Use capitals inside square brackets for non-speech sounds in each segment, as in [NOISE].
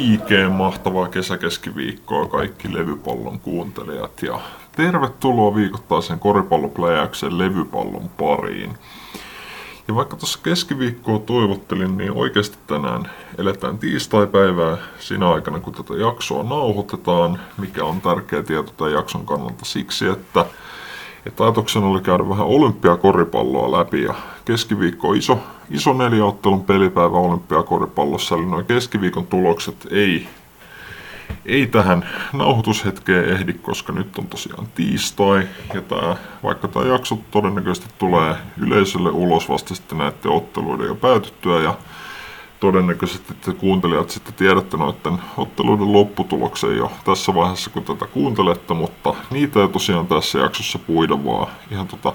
Oikein mahtavaa kesäkeskiviikkoa kaikki levypallon kuuntelijat ja tervetuloa viikoittaisen koripallopläjäyksen levypallon pariin. Ja vaikka tuossa keskiviikkoa toivottelin, niin oikeasti tänään eletään tiistai-päivää siinä aikana, kun tätä jaksoa nauhoitetaan, mikä on tärkeä tieto tämän jakson kannalta siksi, että että ajatuksena oli käydä vähän olympiakoripalloa läpi ja keskiviikko iso, iso neljäottelun pelipäivä olympiakoripallossa, eli noin keskiviikon tulokset ei, ei tähän nauhoitushetkeen ehdi, koska nyt on tosiaan tiistai ja tää, vaikka tämä jakso todennäköisesti tulee yleisölle ulos vasta sitten näiden otteluiden jo päätyttyä ja todennäköisesti te kuuntelijat sitten tiedätte noiden otteluiden lopputuloksen jo tässä vaiheessa, kun tätä kuuntelette, mutta niitä ei tosiaan tässä jaksossa puida, vaan ihan tota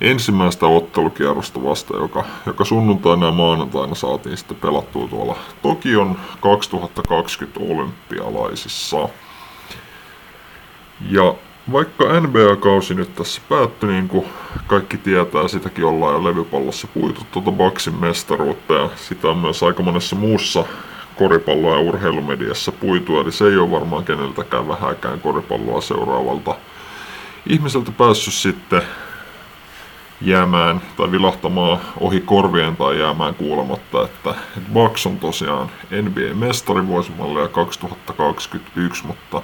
ensimmäistä ottelukierrosta vasta, joka, joka sunnuntaina ja maanantaina saatiin sitten pelattua tuolla Tokion 2020 olympialaisissa. Ja vaikka NBA-kausi nyt tässä päättyi, niin kuin kaikki tietää, sitäkin ollaan jo levypallossa puitu tuota Baksin mestaruutta ja sitä on myös aika monessa muussa koripalloa ja urheilumediassa puitu, eli se ei ole varmaan keneltäkään vähäkään koripalloa seuraavalta ihmiseltä päässyt sitten jäämään tai vilahtamaan ohi korvien tai jäämään kuulematta, että Bucks on tosiaan NBA-mestari vuosimallia 2021, mutta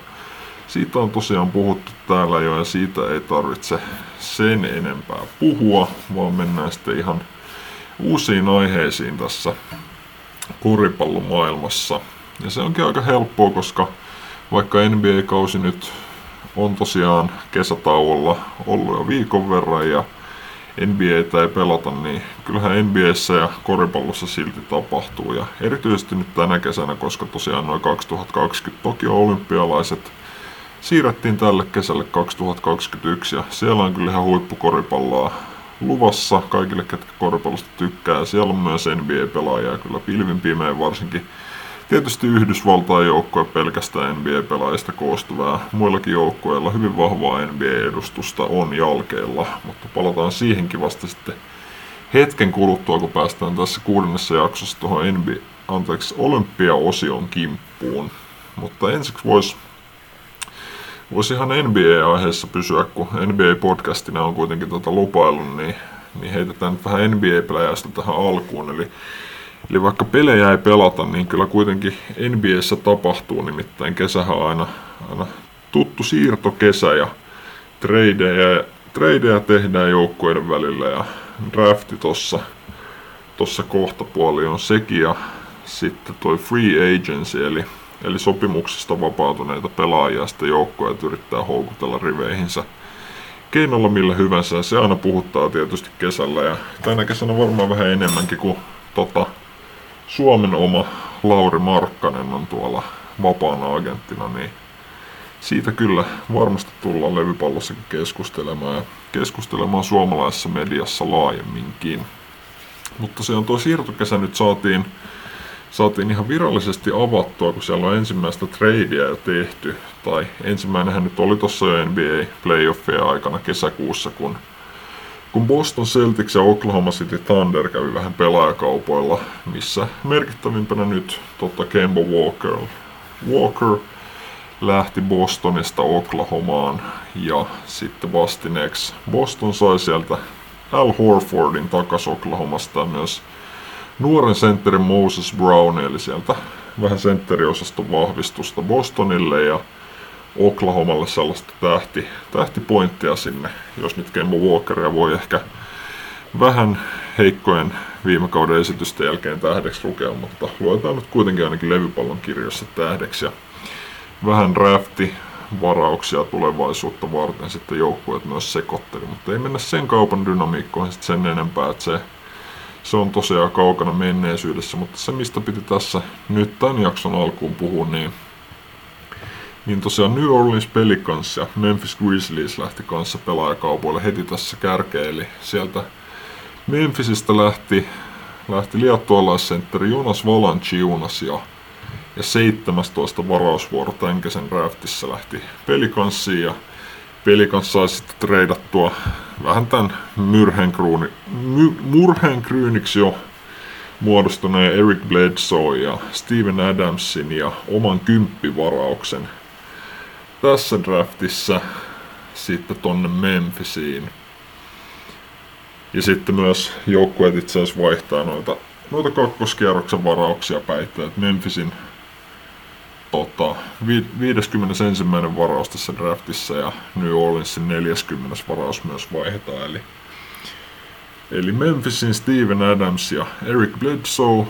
siitä on tosiaan puhuttu täällä jo ja siitä ei tarvitse sen enempää puhua, vaan mennään sitten ihan uusiin aiheisiin tässä koripallomaailmassa. Ja se onkin aika helppoa, koska vaikka NBA-kausi nyt on tosiaan kesätauolla ollut jo viikon verran ja NBA ei pelata, niin kyllähän NBAssä ja koripallossa silti tapahtuu. Ja erityisesti nyt tänä kesänä, koska tosiaan noin 2020 Tokio olympialaiset – siirrettiin tälle kesälle 2021 ja siellä on kyllä ihan huippukoripalloa luvassa kaikille, ketkä koripallosta tykkää. Siellä on myös NBA-pelaajia kyllä pilvin pimein varsinkin. Tietysti Yhdysvaltain joukkue pelkästään NBA-pelaajista koostuvaa. Muillakin joukkueilla hyvin vahvaa NBA-edustusta on jalkeilla, mutta palataan siihenkin vasta sitten hetken kuluttua, kun päästään tässä kuudennessa jaksossa tuohon NBA, anteeksi, olympia-osion kimppuun. Mutta ensiksi voisi Voisi ihan NBA-aiheessa pysyä, kun NBA-podcastina on kuitenkin tuota lupailun, niin, niin heitetään nyt vähän NBA-pläjästä tähän alkuun. Eli, eli vaikka pelejä ei pelata, niin kyllä kuitenkin NBAssä tapahtuu, nimittäin kesähän on aina, aina tuttu siirtokesä ja tradeja, tradeja tehdään joukkueiden välillä ja drafti tossa, tossa kohtapuoli on sekin ja sitten toi free agency eli eli sopimuksista vapautuneita pelaajia sitten joukkoja yrittää houkutella riveihinsä keinolla millä hyvänsä. Se aina puhuttaa tietysti kesällä ja tänä kesänä varmaan vähän enemmänkin kuin tota, Suomen oma Lauri Markkanen on tuolla vapaana agenttina, niin siitä kyllä varmasti tullaan levypallossakin keskustelemaan ja keskustelemaan suomalaisessa mediassa laajemminkin. Mutta se on tuo siirtokesä nyt saatiin saatiin ihan virallisesti avattua, kun siellä on ensimmäistä tradea jo tehty. Tai ensimmäinenhän nyt oli tuossa jo NBA playoffia aikana kesäkuussa, kun, kun Boston Celtics ja Oklahoma City Thunder kävi vähän pelaajakaupoilla, missä merkittävimpänä nyt totta Kemba Walker, Walker lähti Bostonista Oklahomaan ja sitten vastineeksi Boston sai sieltä Al Horfordin takas Oklahomasta myös nuoren sentterin Moses Brown, eli sieltä vähän sentteriosaston vahvistusta Bostonille ja Oklahomalle sellaista tähti, tähtipointtia sinne, jos nyt Kemba Walkeria voi ehkä vähän heikkojen viime kauden esitysten jälkeen tähdeksi lukea, mutta luetaan nyt kuitenkin ainakin levypallon kirjoissa tähdeksi ja vähän drafti varauksia tulevaisuutta varten sitten joukkueet myös sekoitteli, mutta ei mennä sen kaupan dynamiikkoihin sen enempää, että se se on tosiaan kaukana menneisyydessä, mutta se mistä piti tässä nyt tämän jakson alkuun puhua, niin, niin tosiaan New Orleans Pelicans ja Memphis Grizzlies lähti kanssa pelaajakaupoille heti tässä kärkeen, eli sieltä Memphisistä lähti, lähti liattualaisentteri Jonas Valanciunas ja, ja 17 varausvuoro tämän kesän draftissa lähti Pelicansiin. Ja Pelicans sai sitten treidattua vähän tämän myrhenkruuni, my, murheenkryyniksi jo muodostuneen Eric Bledsoe ja Steven Adamsin ja oman kymppivarauksen tässä draftissa sitten tonne Memphisiin. Ja sitten myös joukkueet itse asiassa vaihtaa noita, noita kakkoskierroksen varauksia päittää, että Memphisin tota, 51. varaus tässä draftissa ja New Orleansin 40. varaus myös vaihdetaan. Eli, eli Memphisin Steven Adams ja Eric Bledsoe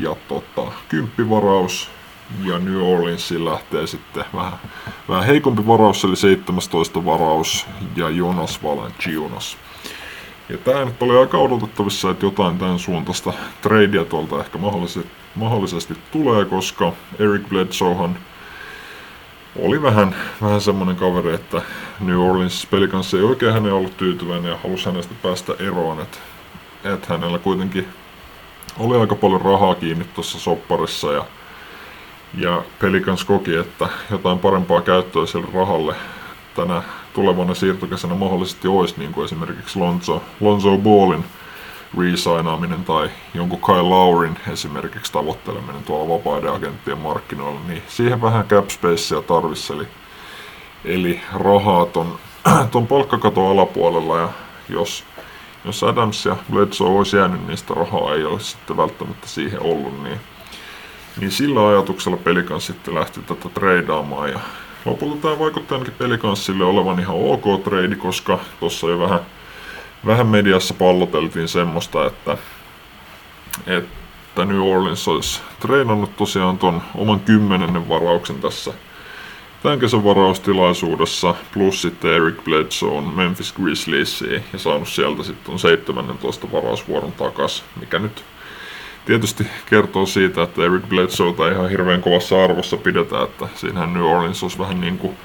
ja tota, kymppivaraus ja New Orleansiin lähtee sitten vähän, vähän heikompi varaus, eli 17 varaus ja Jonas Valanciunas. Ja tämä nyt oli aika odotettavissa, että jotain tämän suuntaista tradea tuolta ehkä mahdollisesti, mahdollisesti tulee, koska Eric Bledsoehan oli vähän, vähän semmoinen kaveri, että New Orleans kanssa ei oikein hänen ollut tyytyväinen ja halusi hänestä päästä eroon, että, että hänellä kuitenkin oli aika paljon rahaa kiinni tuossa sopparissa ja, ja Pelikans koki, että jotain parempaa käyttöä sille rahalle tänä tulevana siirtokesänä mahdollisesti olisi, niin kuin esimerkiksi Lonzo, Lonzo Ballin resignaaminen tai jonkun Kyle Laurin esimerkiksi tavoitteleminen tuolla vapaiden agenttien markkinoilla, niin siihen vähän cap spacea eli, eli rahaa ton, [CLEARS THROAT] ton palkkakaton alapuolella, ja jos, jos Adams ja Bledsoe olisi jäänyt, sitä rahaa ei olisi sitten välttämättä siihen ollut, niin, niin sillä ajatuksella pelikan sitten lähti tätä treidaamaan, ja lopulta tämä vaikuttaa ainakin pelikanssille olevan ihan ok trade, koska tuossa jo vähän, vähän mediassa palloteltiin semmoista, että, että New Orleans olisi treenannut tosiaan ton oman kymmenennen varauksen tässä tämän kesän varaustilaisuudessa, plus sitten Eric Bledsoe on Memphis Grizzliesiin ja saanut sieltä sitten 17 varausvuoron takas, mikä nyt tietysti kertoo siitä, että Eric Bledsoe ihan hirveän kovassa arvossa pidetään, että siinähän New Orleans olisi vähän niin kuin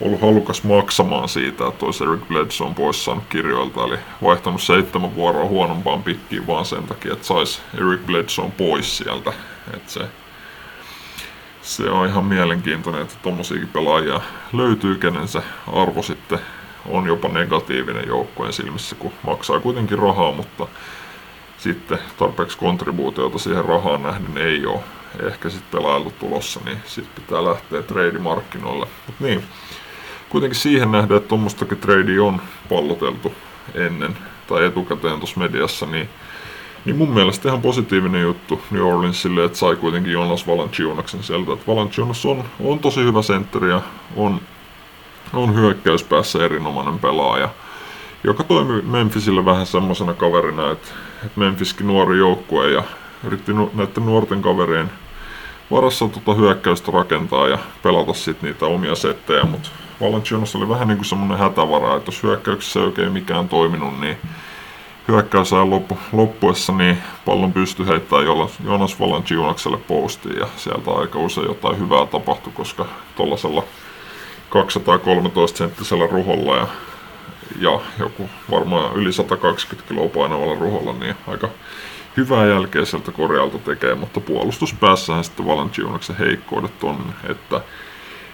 ollut halukas maksamaan siitä, että olisi Eric Bledsoe pois saanut kirjoilta, eli vaihtanut seitsemän vuoroa huonompaan pikkiin vaan sen takia, että saisi Eric Bledsoe pois sieltä. Että se, se on ihan mielenkiintoinen, että tommosiakin pelaajia löytyy, kenen se arvo sitten on jopa negatiivinen joukkojen silmissä, kun maksaa kuitenkin rahaa, mutta sitten tarpeeksi kontribuutiota siihen rahaan nähden ei ole ehkä sitten pelailu tulossa, niin sitten pitää lähteä trade-markkinoille. Mut niin, kuitenkin siihen nähdään, että tuommoistakin trade on palloteltu ennen tai etukäteen tuossa mediassa, niin, niin mun mielestä ihan positiivinen juttu New Orleansille, että sai kuitenkin Jonas Valanciunaksen sieltä. Että Valanciunas on, on tosi hyvä sentteri ja on, on hyökkäyspäässä erinomainen pelaaja joka toimi Memphisille vähän semmoisena kaverina, että, että Memphiskin nuori joukkue ja yritti nu, näiden nuorten kaverien varassa tota hyökkäystä rakentaa ja pelata sitten niitä omia settejä, mutta Valanciunas oli vähän niin kuin semmoinen hätävara, että jos hyökkäyksessä ei oikein mikään toiminut, niin hyökkäysajan loppu, loppuessa niin pallon pysty heittää Jonas Valanciunakselle postiin. Ja sieltä aika usein jotain hyvää tapahtui, koska tuollaisella 213 senttisellä ruholla ja ja joku varmaan yli 120 kiloa painavalla ruholla, niin aika hyvää jälkeä sieltä korjaalta tekee, mutta puolustuspäässähän sitten Valanciunaksen heikkoudet on, että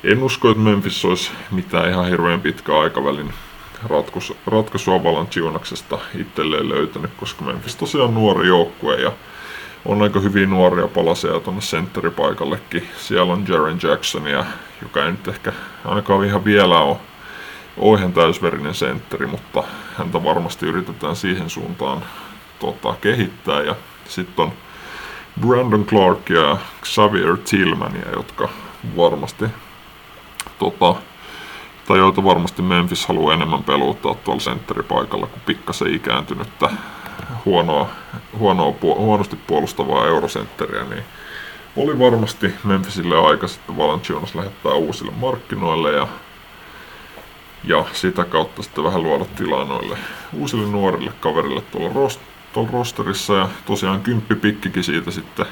en usko, että Memphis olisi mitään ihan hirveän pitkä aikavälin ratkaisu, ratkaisua Valanciunaksesta itselleen löytänyt, koska Memphis tosiaan nuori joukkue ja on aika hyvin nuoria palasia tuonne sentteripaikallekin. Siellä on Jaren Jacksonia, joka ei nyt ehkä ainakaan ihan vielä ole ole ihan täysverinen sentteri, mutta häntä varmasti yritetään siihen suuntaan tota, kehittää. Ja sitten on Brandon Clark ja Xavier Tillmania, jotka varmasti tota, tai joita varmasti Memphis haluaa enemmän peluttaa tuolla sentteripaikalla kuin pikkasen ikääntynyttä huonoa, huonoa, huonosti puolustavaa eurosentteriä, niin oli varmasti Memphisille aika sitten Valanciunas lähettää uusille markkinoille ja ja sitä kautta sitten vähän luoda tilaa noille uusille nuorille kaverille tuolla, rost, tuolla rosterissa. Ja tosiaan kymppipikkikin siitä sitten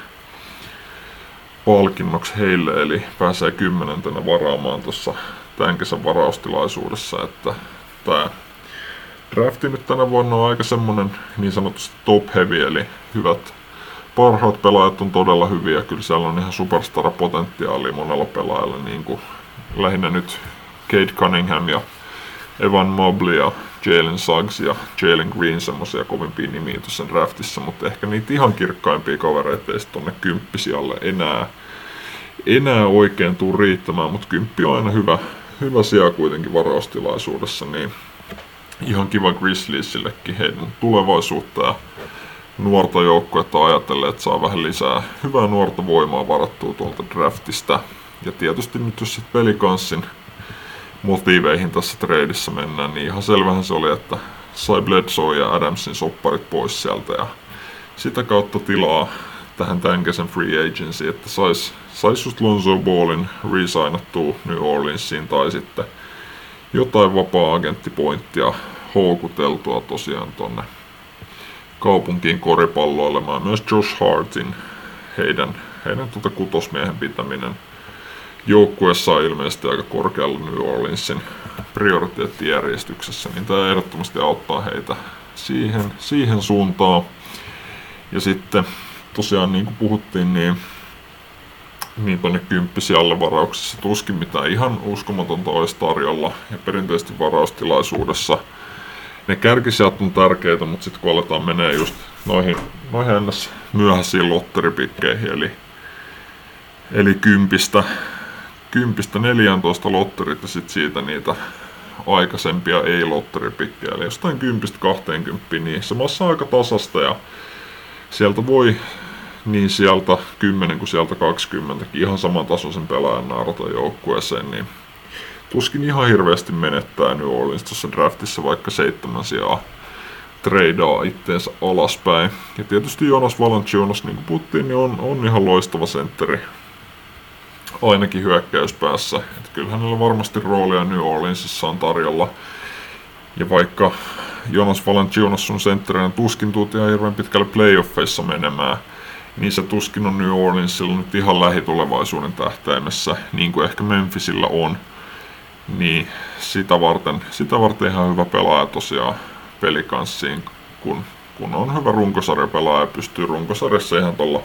palkinnoksi heille, eli pääsee kymmenentenä varaamaan tuossa tämän kesän varaustilaisuudessa, että tämä drafti nyt tänä vuonna on aika semmonen niin sanotusti top heavy, eli hyvät parhaat pelaajat on todella hyviä, kyllä siellä on ihan superstar-potentiaalia monella pelaajalla, niin kuin lähinnä nyt Kate Cunningham ja Evan Mobley ja Jalen Suggs ja Jalen Green semmoisia kovimpia nimiä tuossa draftissa, mutta ehkä niitä ihan kirkkaimpia kavereita ei tuonne kymppisijalle enää, enää oikein tuu riittämään, mutta kymppi on aina hyvä, hyvä sija kuitenkin varaustilaisuudessa, niin ihan kiva Grizzliesillekin heidän tulevaisuutta ja nuorta joukkuetta ajatellen, että saa vähän lisää hyvää nuorta voimaa varattua tuolta draftista. Ja tietysti nyt jos sitten pelikanssin motiiveihin tässä treidissä mennään, niin ihan selvähän se oli, että sai Bledsoe ja Adamsin sopparit pois sieltä ja sitä kautta tilaa tähän tämänkäisen free agency, että sais, sais just Lonzo Ballin resignattua New Orleansiin tai sitten jotain vapaa-agenttipointtia houkuteltua tosiaan tonne kaupunkiin koripalloilemaan. Myös Josh Hartin, heidän, heidän tuota kutosmiehen pitäminen joukkueessa on ilmeisesti aika korkealla New Orleansin prioriteettijärjestyksessä, niin tämä ehdottomasti auttaa heitä siihen, siihen suuntaan. Ja sitten tosiaan niin kuin puhuttiin, niin, niin tuonne kymppisijalle varauksessa tuskin mitään ihan uskomatonta olisi tarjolla. Ja perinteisesti varaustilaisuudessa ne kärkisijat on tärkeitä, mutta sitten kun aletaan menee just noihin, noihin myöhäisiin lotteripikkeihin, eli, eli kympistä, kympistä 14 lotterit ja sitten siitä niitä aikaisempia ei-lotteripikkejä, eli jostain kympistä 20, niin se massa aika tasasta ja sieltä voi niin sieltä 10 kuin sieltä 20 ihan saman tasoisen pelaajan naarata joukkueeseen, niin tuskin ihan hirveästi menettää New Orleans tuossa draftissa vaikka seitsemän sijaa treidaa itteensä alaspäin. Ja tietysti Jonas Valanciunas, niin kuin puhuttiin, niin on, on ihan loistava sentteri ainakin hyökkäyspäässä. Että kyllä hänellä varmasti roolia New Orleansissa on tarjolla. Ja vaikka Jonas Valanciunas sun sentterinä tuskin tuut ihan hirveän pitkälle playoffeissa menemään, niin se tuskin on New Orleansilla nyt ihan lähitulevaisuuden tähtäimessä, niin kuin ehkä Memphisillä on. Niin sitä varten, sitä varten ihan hyvä pelaaja tosiaan pelikanssiin, kun, kun on hyvä runkosarjapelaaja ja pystyy runkosarjassa ihan tuolla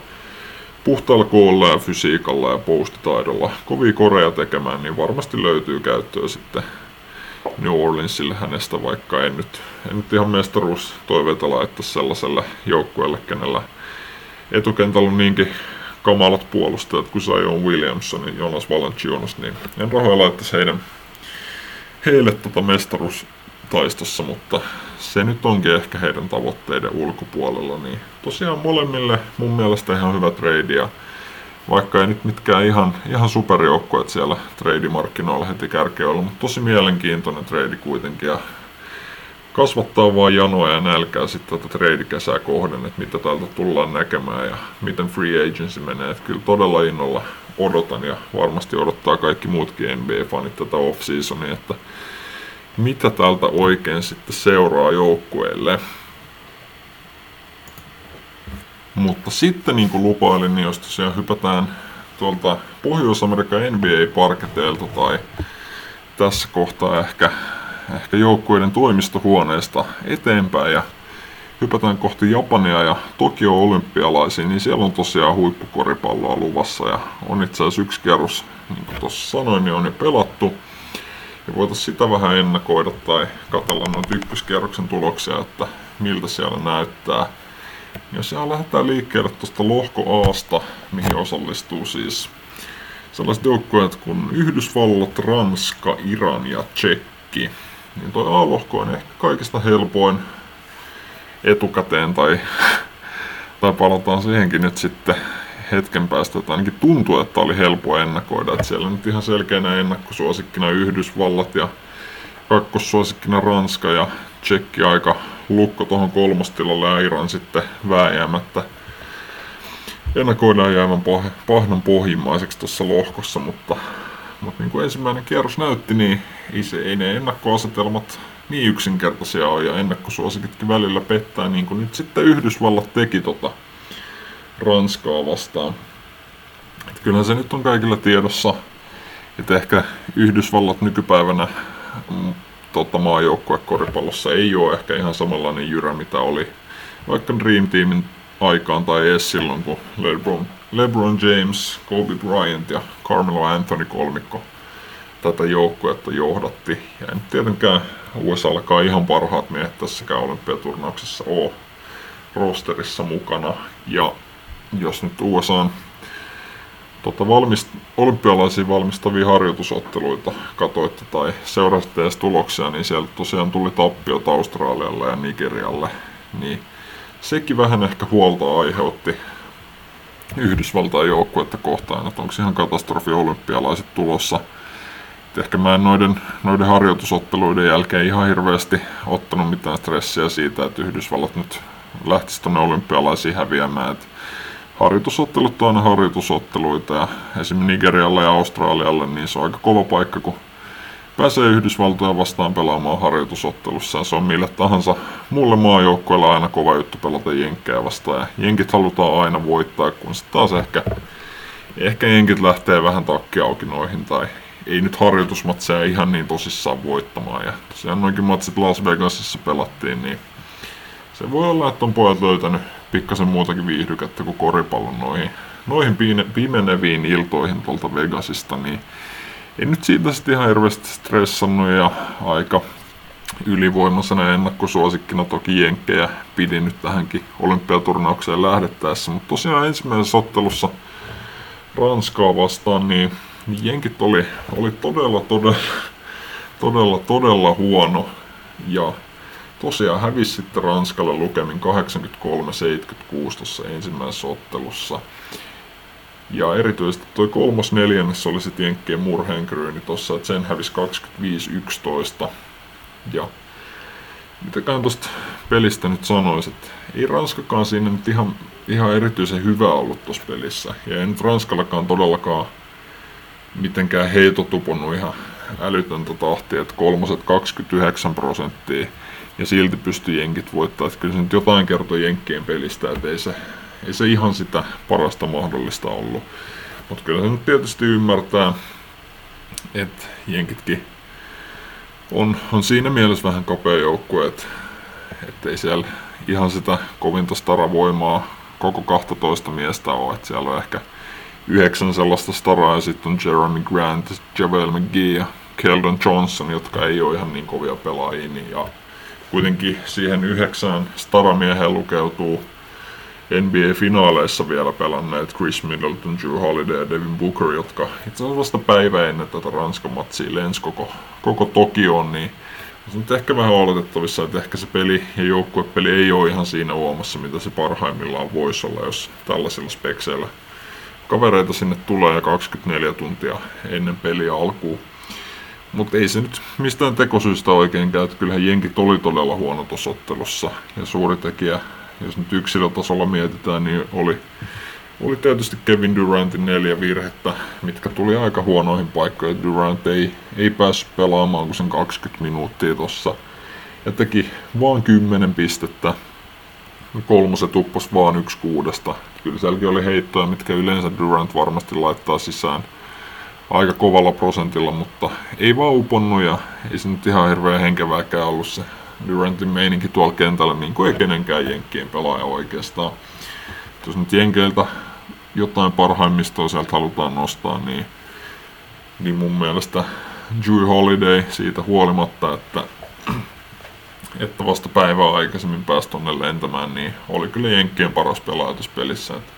puhtaalla koolla ja fysiikalla ja postitaidolla kovia koreja tekemään, niin varmasti löytyy käyttöä sitten New Orleansille hänestä, vaikka en nyt, en nyt ihan mestaruustoiveita laittaa sellaiselle joukkueelle, kenellä etukentällä on niinkin kamalat puolustajat kuin Zion Williamson ja Jonas Valanciunas, niin en rahoja laittaisi heidän, heille tota mestaruustaistossa, mutta se nyt onkin ehkä heidän tavoitteiden ulkopuolella, niin tosiaan molemmille mun mielestä ihan hyvä trade ja vaikka ei nyt mitkään ihan, ihan superjoukkoja siellä treidimarkkinoilla heti kärkeä ollut, mutta tosi mielenkiintoinen trade kuitenkin ja kasvattaa vaan janoa ja nälkää sitten tätä treidikesää kohden, että mitä täältä tullaan näkemään ja miten free agency menee. Että kyllä todella innolla odotan ja varmasti odottaa kaikki muutkin NBA-fanit tätä off-seasonia, että mitä täältä oikein sitten seuraa joukkueelle. Mutta sitten niin kuin lupailin, niin jos tosiaan hypätään tuolta Pohjois-Amerikan NBA-parketeilta tai tässä kohtaa ehkä, ehkä joukkueiden toimistohuoneesta eteenpäin ja hypätään kohti Japania ja Tokio olympialaisiin, niin siellä on tosiaan huippukoripalloa luvassa ja on itse asiassa yksi kerros, niin kuin tuossa sanoin, niin on jo pelattu. Ja voitaisiin sitä vähän ennakoida tai katsella noita ykköskierroksen tuloksia, että miltä siellä näyttää. Ja siellä lähdetään liikkeelle tuosta lohko Aasta, mihin osallistuu siis sellaiset joukkueet kuin Yhdysvallat, Ranska, Iran ja Tsekki. Niin toi A-lohko on ehkä kaikista helpoin etukäteen tai, tai palataan siihenkin nyt sitten hetken päästä, että ainakin tuntuu, että oli helppo ennakoida. Että siellä nyt ihan selkeänä ennakkosuosikkina Yhdysvallat ja kakkossuosikkina Ranska ja Tsekki aika lukko tuohon kolmostilalle ja Iran sitten vääjäämättä ennakoidaan jäävän pah- pahnan pohjimmaiseksi tuossa lohkossa, mutta, mutta niin kuin ensimmäinen kierros näytti, niin ei, se, ei ne ennakkoasetelmat niin yksinkertaisia ole ja ennakkosuosikitkin välillä pettää, niin kuin nyt sitten Yhdysvallat teki tota Ranskaa vastaan. Et kyllähän se nyt on kaikilla tiedossa, että ehkä Yhdysvallat nykypäivänä mm, tota, koripallossa ei ole ehkä ihan samanlainen jyrä, mitä oli vaikka Dream Teamin aikaan tai edes silloin, kun LeBron, LeBron James, Kobe Bryant ja Carmelo Anthony kolmikko tätä joukkuetta johdatti. Ja en tietenkään USA alkaa ihan parhaat miehet tässäkään olympiaturnauksessa ole rosterissa mukana. Ja jos nyt USA tota, valmist, olympialaisiin valmistavia harjoitusotteluita katoitte tai seurasitte edes tuloksia, niin sieltä tosiaan tuli tappiot Australialle ja Nigerialle. Niin sekin vähän ehkä huolta aiheutti Yhdysvaltain joukkuetta kohtaan, että onko ihan katastrofi olympialaiset tulossa. Et ehkä mä en noiden, noiden harjoitusotteluiden jälkeen ihan hirveästi ottanut mitään stressiä siitä, että Yhdysvallat nyt lähtisi tuonne olympialaisiin häviämään. Et harjoitusottelut on aina harjoitusotteluita ja esimerkiksi Nigerialle ja Australialle niin se on aika kova paikka, kun pääsee Yhdysvaltoja vastaan pelaamaan harjoitusottelussa. Se on mille tahansa muulle maajoukkueelle aina kova juttu pelata Jenkkejä vastaan. Ja Jenkit halutaan aina voittaa, kun sitten taas ehkä, ehkä Jenkit lähtee vähän takki auki noihin tai ei nyt harjoitusmatseja ihan niin tosissaan voittamaan. Ja tosiaan noinkin matsit Las Vegasissa pelattiin, niin se voi olla, että on pojat löytänyt pikkasen muutakin viihdykettä kuin koripallon noihin, noihin pimeneviin iltoihin tuolta Vegasista, niin ei nyt siitä sitten ihan hirveästi stressannut ja aika ylivoimaisena ennakkosuosikkina toki Jenkkejä pidin nyt tähänkin olympiaturnaukseen lähdettäessä, mutta tosiaan ensimmäisessä ottelussa Ranskaa vastaan, niin Jenkit oli, oli todella, todella, todella, todella huono. Ja tosiaan hävisi sitten Ranskalle lukemin 83-76 tuossa ensimmäisessä ottelussa. Ja erityisesti tuo kolmos neljännes oli sitten Jenkkien murheenkryyni tossa, että sen hävisi 25-11. Ja mitäkään tuosta pelistä nyt sanoisi, että ei Ranskakaan siinä nyt ihan, ihan erityisen hyvä ollut tuossa pelissä. Ja ei nyt Ranskallakaan todellakaan mitenkään heitotupunut ihan älytöntä tahtia, että kolmoset 29 prosenttia ja silti pystyi jenkit voittaa. Että kyllä se nyt jotain kertoo jenkkien pelistä, että ei se, ei se ihan sitä parasta mahdollista ollut. Mutta kyllä se nyt tietysti ymmärtää, että jenkitkin on, on siinä mielessä vähän kapea joukkue, että ei siellä ihan sitä kovinta staravoimaa koko 12 miestä ole. Että siellä on ehkä yhdeksän sellaista staraa ja sitten on Jeremy Grant, Javel McGee ja Keldon Johnson, jotka ei ole ihan niin kovia pelaajia. Niin ja kuitenkin siihen yhdeksään staramieheen lukeutuu NBA-finaaleissa vielä pelanneet Chris Middleton, Drew Holiday ja Devin Booker, jotka itse asiassa vasta päivä ennen tätä Ranskan matsia lensi koko, koko Tokioon, niin on nyt ehkä vähän oletettavissa, että ehkä se peli ja joukkuepeli ei ole ihan siinä uomassa, mitä se parhaimmillaan voisi olla, jos tällaisilla spekseillä kavereita sinne tulee 24 tuntia ennen peliä alkuun. Mutta ei se nyt mistään tekosyistä oikein käy. Kyllähän Jenkit oli todella huono tuossa ottelussa. Ja suuri tekijä, jos nyt yksilötasolla mietitään, niin oli, oli tietysti Kevin Durantin neljä virhettä, mitkä tuli aika huonoihin paikkoihin. Durant ei, ei päässyt pelaamaan kuin sen 20 minuuttia tuossa. Ja teki vaan 10 pistettä. Kolmoset uppos vaan yksi kuudesta. Kyllä sielläkin oli heittoja, mitkä yleensä Durant varmasti laittaa sisään aika kovalla prosentilla, mutta ei vaan uponnut ja ei se nyt ihan hirveän henkevääkään ollut se Durantin meininki tuolla kentällä, niin kuin ei kenenkään Jenkkien pelaaja oikeastaan. Jos nyt Jenkeiltä jotain parhaimmistoa sieltä halutaan nostaa, niin, niin mun mielestä Drew Holiday siitä huolimatta, että, että vasta päivää aikaisemmin pääsi tonne lentämään, niin oli kyllä Jenkkien paras pelaaja pelissä. Että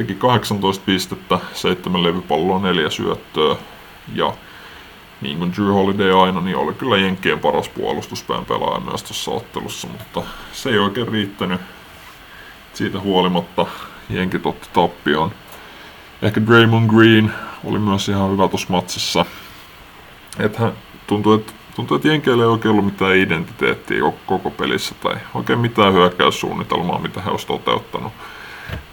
teki 18 pistettä, 7 levypalloa, 4 syöttöä ja niin kuin Drew Holiday aina, niin oli kyllä Jenkkien paras puolustuspään pelaaja myös tuossa ottelussa, mutta se ei oikein riittänyt. Siitä huolimatta Jenkit otti tappioon. Ehkä Draymond Green oli myös ihan hyvä tuossa matsissa. Että tuntuu, että tuntuu, että Jenkeillä ei oikein ollut mitään identiteettiä koko pelissä tai oikein mitään hyökkäyssuunnitelmaa, mitä he olisivat toteuttanut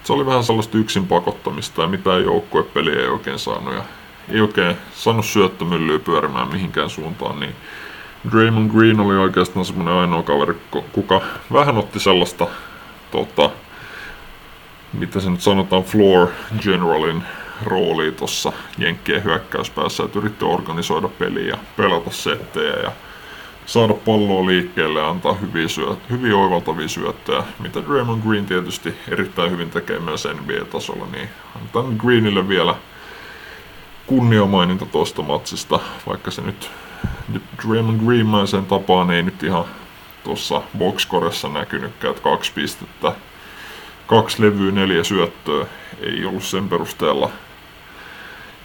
se oli vähän sellaista yksin pakottamista ja mitään joukkuepeliä ei oikein saanut ja ei oikein saanut syöttömyllyä pyörimään mihinkään suuntaan, niin Draymond Green oli oikeastaan semmoinen ainoa kaveri, kuka vähän otti sellaista, tota, mitä se nyt sanotaan, floor generalin roolia tuossa Jenkkien hyökkäyspäässä, että yritti organisoida peliä ja pelata settejä ja saada palloa liikkeelle ja antaa hyviä, syöt, hyviä oivaltavia syöttöjä, mitä Draymond Green tietysti erittäin hyvin tekee myös NBA-tasolla, niin antaa Greenille vielä kunniamaininta tuosta matsista, vaikka se nyt Draymond Greenmaisen tapaan ei nyt ihan tuossa boxkoressa näkynytkään, että kaksi pistettä, kaksi levyä, neljä syöttöä ei ollut sen perusteella.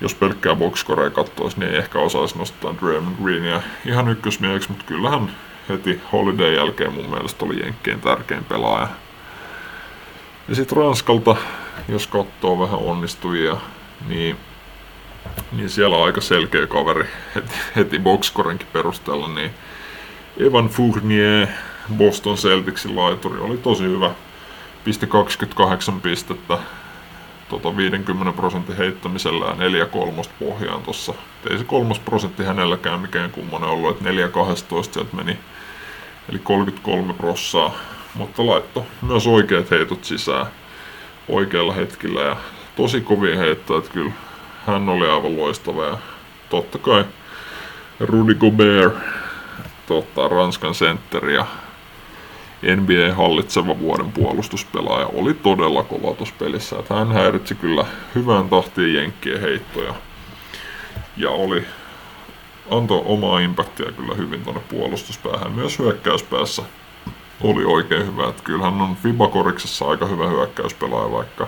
Jos pelkkää boxkorea katsoisi, niin ei ehkä osaisi nostaa Draymond Greenia ihan ykkösmieheksi, mutta kyllähän heti Holiday jälkeen mun mielestä oli Jenkkien tärkein pelaaja. Ja sitten Ranskalta, jos katsoo vähän onnistujia, niin, niin siellä on aika selkeä kaveri heti, heti boxkorenkin perusteella, niin Evan Fournier, Boston Celticsin laituri, oli tosi hyvä. Pisti 28 pistettä tota 50 prosentin heittämisellä ja 4 kolmosta pohjaan tossa. Ei se kolmos prosentti hänelläkään mikään kummonen ollut, että 4 12 sieltä meni. Eli 33 prossaa, mutta laitto myös oikeat heitot sisään oikealla hetkellä ja tosi kovia heittoja, että kyllä hän oli aivan loistava ja totta kai Rudy Gobert tota, Ranskan sentteri ja NBA hallitseva vuoden puolustuspelaaja oli todella kova tuossa pelissä. Että hän häiritsi kyllä hyvän tahtiin jenkkien heittoja. Ja oli, antoi omaa impaktia kyllä hyvin tuonne puolustuspäähän. Myös hyökkäyspäässä oli oikein hyvä. Että kyllähän on Fibakoriksessa aika hyvä hyökkäyspelaaja, vaikka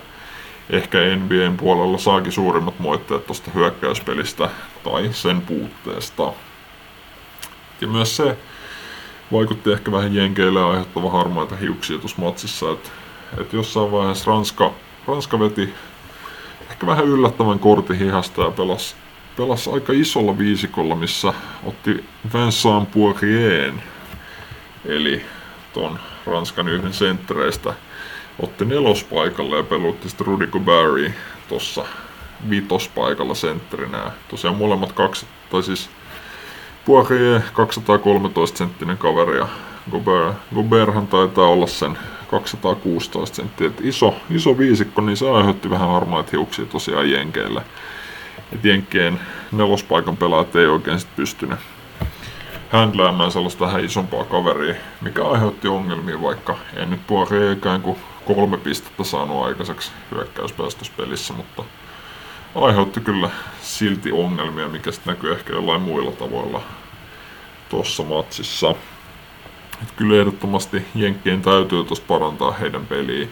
ehkä NBAn puolella saakin suurimmat moitteet tuosta hyökkäyspelistä tai sen puutteesta. Ja myös se vaikutti ehkä vähän jenkeille aiheuttava harmaita hiuksia tuossa matsissa, että et jossain vaiheessa Ranska, Ranska veti ehkä vähän yllättävän kortin hihasta ja pelasi, pelasi aika isolla viisikolla, missä otti Vincent Poirien, eli ton Ranskan yhden senttereistä, otti nelospaikalle ja pelutti sitten Rudy Gobert tuossa vitospaikalla sentterinä. Tosiaan molemmat kaksi, tai siis Poirier 213 senttinen kaveri ja Gobert, Goberthan taitaa olla sen 216 senttiä. Iso, iso viisikko, niin se aiheutti vähän harmaita hiuksia tosiaan Jenkeille. Et Jenkkien nelospaikan pelaajat ei oikein sit pystynyt händläämään sellaista vähän isompaa kaveria, mikä aiheutti ongelmia, vaikka en nyt Poirier ikään kuin kolme pistettä saanut aikaiseksi hyökkäyspäästöspelissä, mutta aiheutti kyllä silti ongelmia, mikä sitten näkyy ehkä jollain muilla tavoilla tuossa matsissa. Et kyllä ehdottomasti Jenkkien täytyy tuosta parantaa heidän peliä,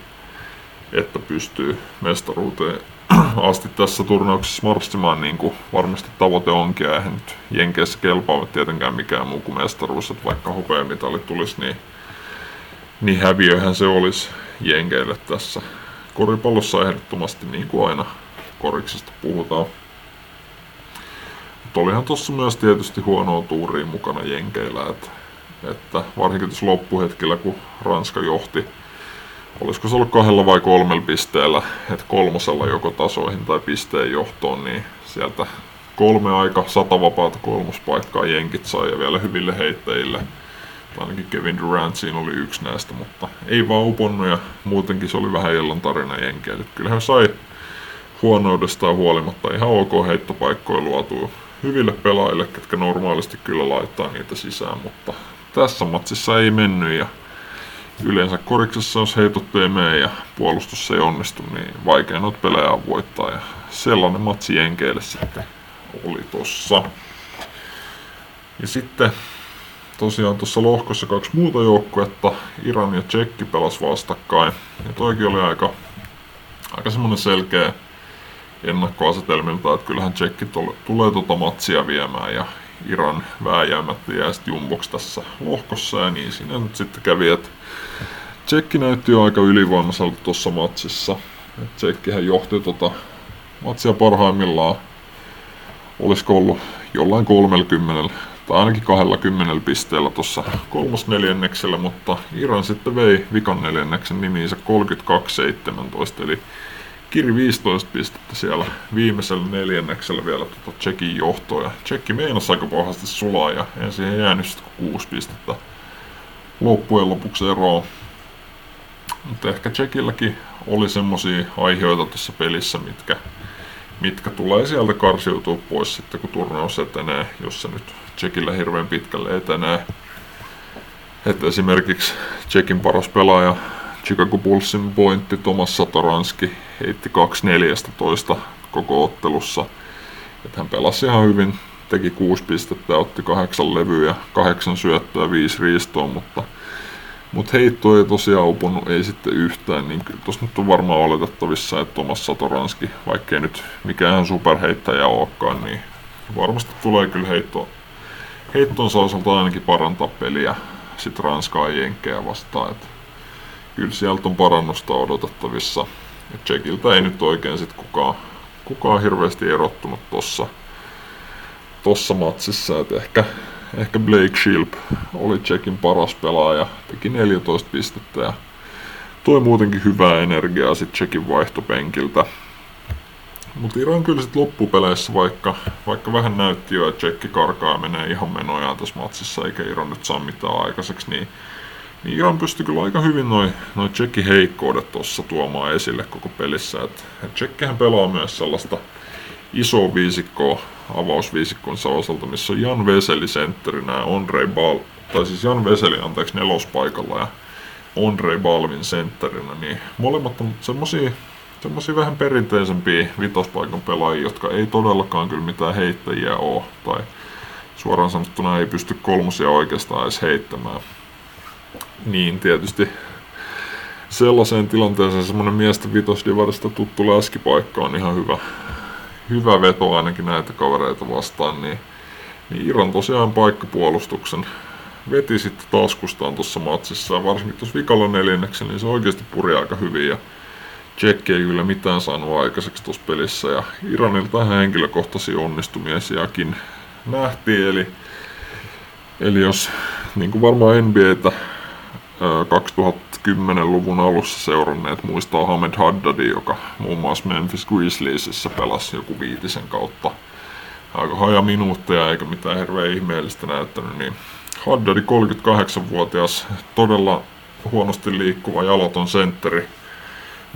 että pystyy mestaruuteen [CLEARS THROAT] asti tässä turnauksessa marssimaan, niin kuin varmasti tavoite onkin. Ja eihän nyt Jenkeissä kelpaa tietenkään mikään muu kuin mestaruus, että vaikka hopeamitali tulisi, niin, niin häviöhän se olisi Jenkeille tässä. Koripallossa ehdottomasti niin kuin aina koriksesta puhutaan. Mutta olihan tuossa myös tietysti huonoa tuuria mukana Jenkeillä, että, että varsinkin tuossa loppuhetkellä, kun Ranska johti, olisiko se ollut kahdella vai kolmella pisteellä, että kolmosella joko tasoihin tai pisteen johtoon, niin sieltä kolme aika satavapaata kolmospaikkaa jenkit sai ja vielä hyville heittäjille. Ainakin Kevin Durant siinä oli yksi näistä, mutta ei vaan uponnut ja muutenkin se oli vähän illan tarina jenkeille. Kyllähän sai huonoudestaan huolimatta ihan ok heittopaikkoja luotu hyville pelaajille, ketkä normaalisti kyllä laittaa niitä sisään, mutta tässä matsissa ei mennyt ja yleensä koriksessa jos heitot ei ja puolustus ei onnistu, niin vaikea noita pelejä on voittaa ja sellainen matsi Jenkeille sitten oli tossa. Ja sitten tosiaan tuossa lohkossa kaksi muuta joukkuetta, Iran ja Tsekki pelas vastakkain. Ja toikin oli aika, aika semmonen selkeä ennakkoasetelmilta, että kyllähän tsekki tulee tuota matsia viemään ja Iran vääjäämättä jää sitten jumboksi tässä lohkossa ja niin siinä nyt sitten kävi, että Tsekki näytti jo aika ylivoimaiselta tuossa matsissa. Et Tsekkihän johti tuota matsia parhaimmillaan, olisiko ollut jollain 30 tai ainakin 20 pisteellä tuossa kolmosneljänneksellä, mutta Iran sitten vei vikan neljänneksen nimiinsä 32-17, eli Kiri 15 pistettä siellä viimeisellä neljänneksellä vielä tuota Tsekin johtoa. Ja Tsekki meinasi aika pahasti sulaa ja ei siihen jäänyt sitten kuusi pistettä loppujen lopuksi eroa. Mutta ehkä Tsekilläkin oli semmosia aiheita tuossa pelissä, mitkä, mitkä tulee sieltä karsiutua pois sitten kun turnaus etenee, jos se nyt Tsekillä hirveän pitkälle etenee. Että esimerkiksi Tsekin paras pelaaja Chicago Bullsin pointti Thomas Satoranski heitti 2-14 koko ottelussa. Että hän pelasi ihan hyvin teki kuusi pistettä, otti kahdeksan levyä, kahdeksan syöttöä, viisi riistoa, mutta mutta heitto ei tosiaan upunut, ei sitten yhtään, niin kyllä tuossa nyt on varmaan oletettavissa, että Tomas Satoranski, vaikkei nyt mikään superheittäjä olekaan, niin varmasti tulee kyllä heitto, heittonsa osalta ainakin parantaa peliä sitten Ranskaa ja Jenkkejä vastaan. Et kyllä sieltä on parannusta odotettavissa. Et Tsekiltä ei nyt oikein sitten kukaan, kukaan hirveästi erottunut tossa, tossa matsissa. Et ehkä, ehkä Blake Shilp oli Tsekin paras pelaaja, teki 14 pistettä ja toi muutenkin hyvää energiaa sitten Tsekin vaihtopenkiltä. Mutta Iran kyllä sitten loppupeleissä, vaikka, vaikka vähän näytti jo, että Tsekki karkaa ja menee ihan menojaan tässä matsissa, eikä Iran nyt saa mitään aikaiseksi, niin, niin Iran pystyi kyllä aika hyvin noin noi Tsekki heikkoudet tuossa tuomaan esille koko pelissä. Et, et Tsekkihän pelaa myös sellaista isoa viisikkoa avausviisikkonsa osalta, missä on Jan Veseli sentterinä ja Ondrej Bal, tai siis Jan Veseli anteeksi nelospaikalla ja Ondrej Balvin sentterinä, niin molemmat on semmosia semmoisia vähän perinteisempiä vitospaikan pelaajia, jotka ei todellakaan kyllä mitään heittäjiä ole, tai suoraan sanottuna ei pysty kolmosia oikeastaan edes heittämään. Niin tietysti sellaiseen tilanteeseen semmoinen miesten vitosdivarista tuttu läskipaikka on ihan hyvä, hyvä veto ainakin näitä kavereita vastaan, niin, niin Iran tosiaan paikkapuolustuksen veti sitten taskustaan tuossa matsissa, ja varsinkin tuossa vikalla neljänneksi, niin se oikeasti puri aika hyvin, ja Tsekki ei kyllä mitään saanut aikaiseksi tuossa pelissä ja Iranilta vähän henkilökohtaisia onnistumisiakin nähtiin. Eli, eli jos niin kuin varmaan NBAtä 2010-luvun alussa seuranneet muistaa Hamed Haddadi, joka muun muassa Memphis Grizzliesissä pelasi joku viitisen kautta. Aika haja minuutteja eikä mitään hirveän ihmeellistä näyttänyt, niin Haddadi 38-vuotias, todella huonosti liikkuva jaloton sentteri,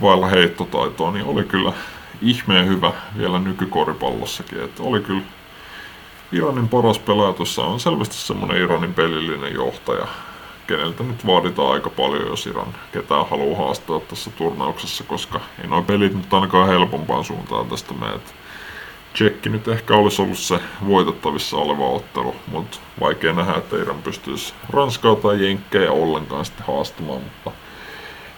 vailla heittotaitoa, niin oli kyllä ihmeen hyvä vielä nykykoripallossakin. Että oli kyllä Iranin paras pelaaja. On selvästi semmoinen Iranin pelillinen johtaja, keneltä nyt vaaditaan aika paljon, jos Iran ketään haluaa haastaa tässä turnauksessa, koska ei noin pelit nyt ainakaan helpompaan suuntaan tästä mene. Tsekki nyt ehkä olisi ollut se voitettavissa oleva ottelu, mutta vaikea nähdä, että Iran pystyisi Ranskaa tai Jenkkejä ollenkaan sitten haastamaan, mutta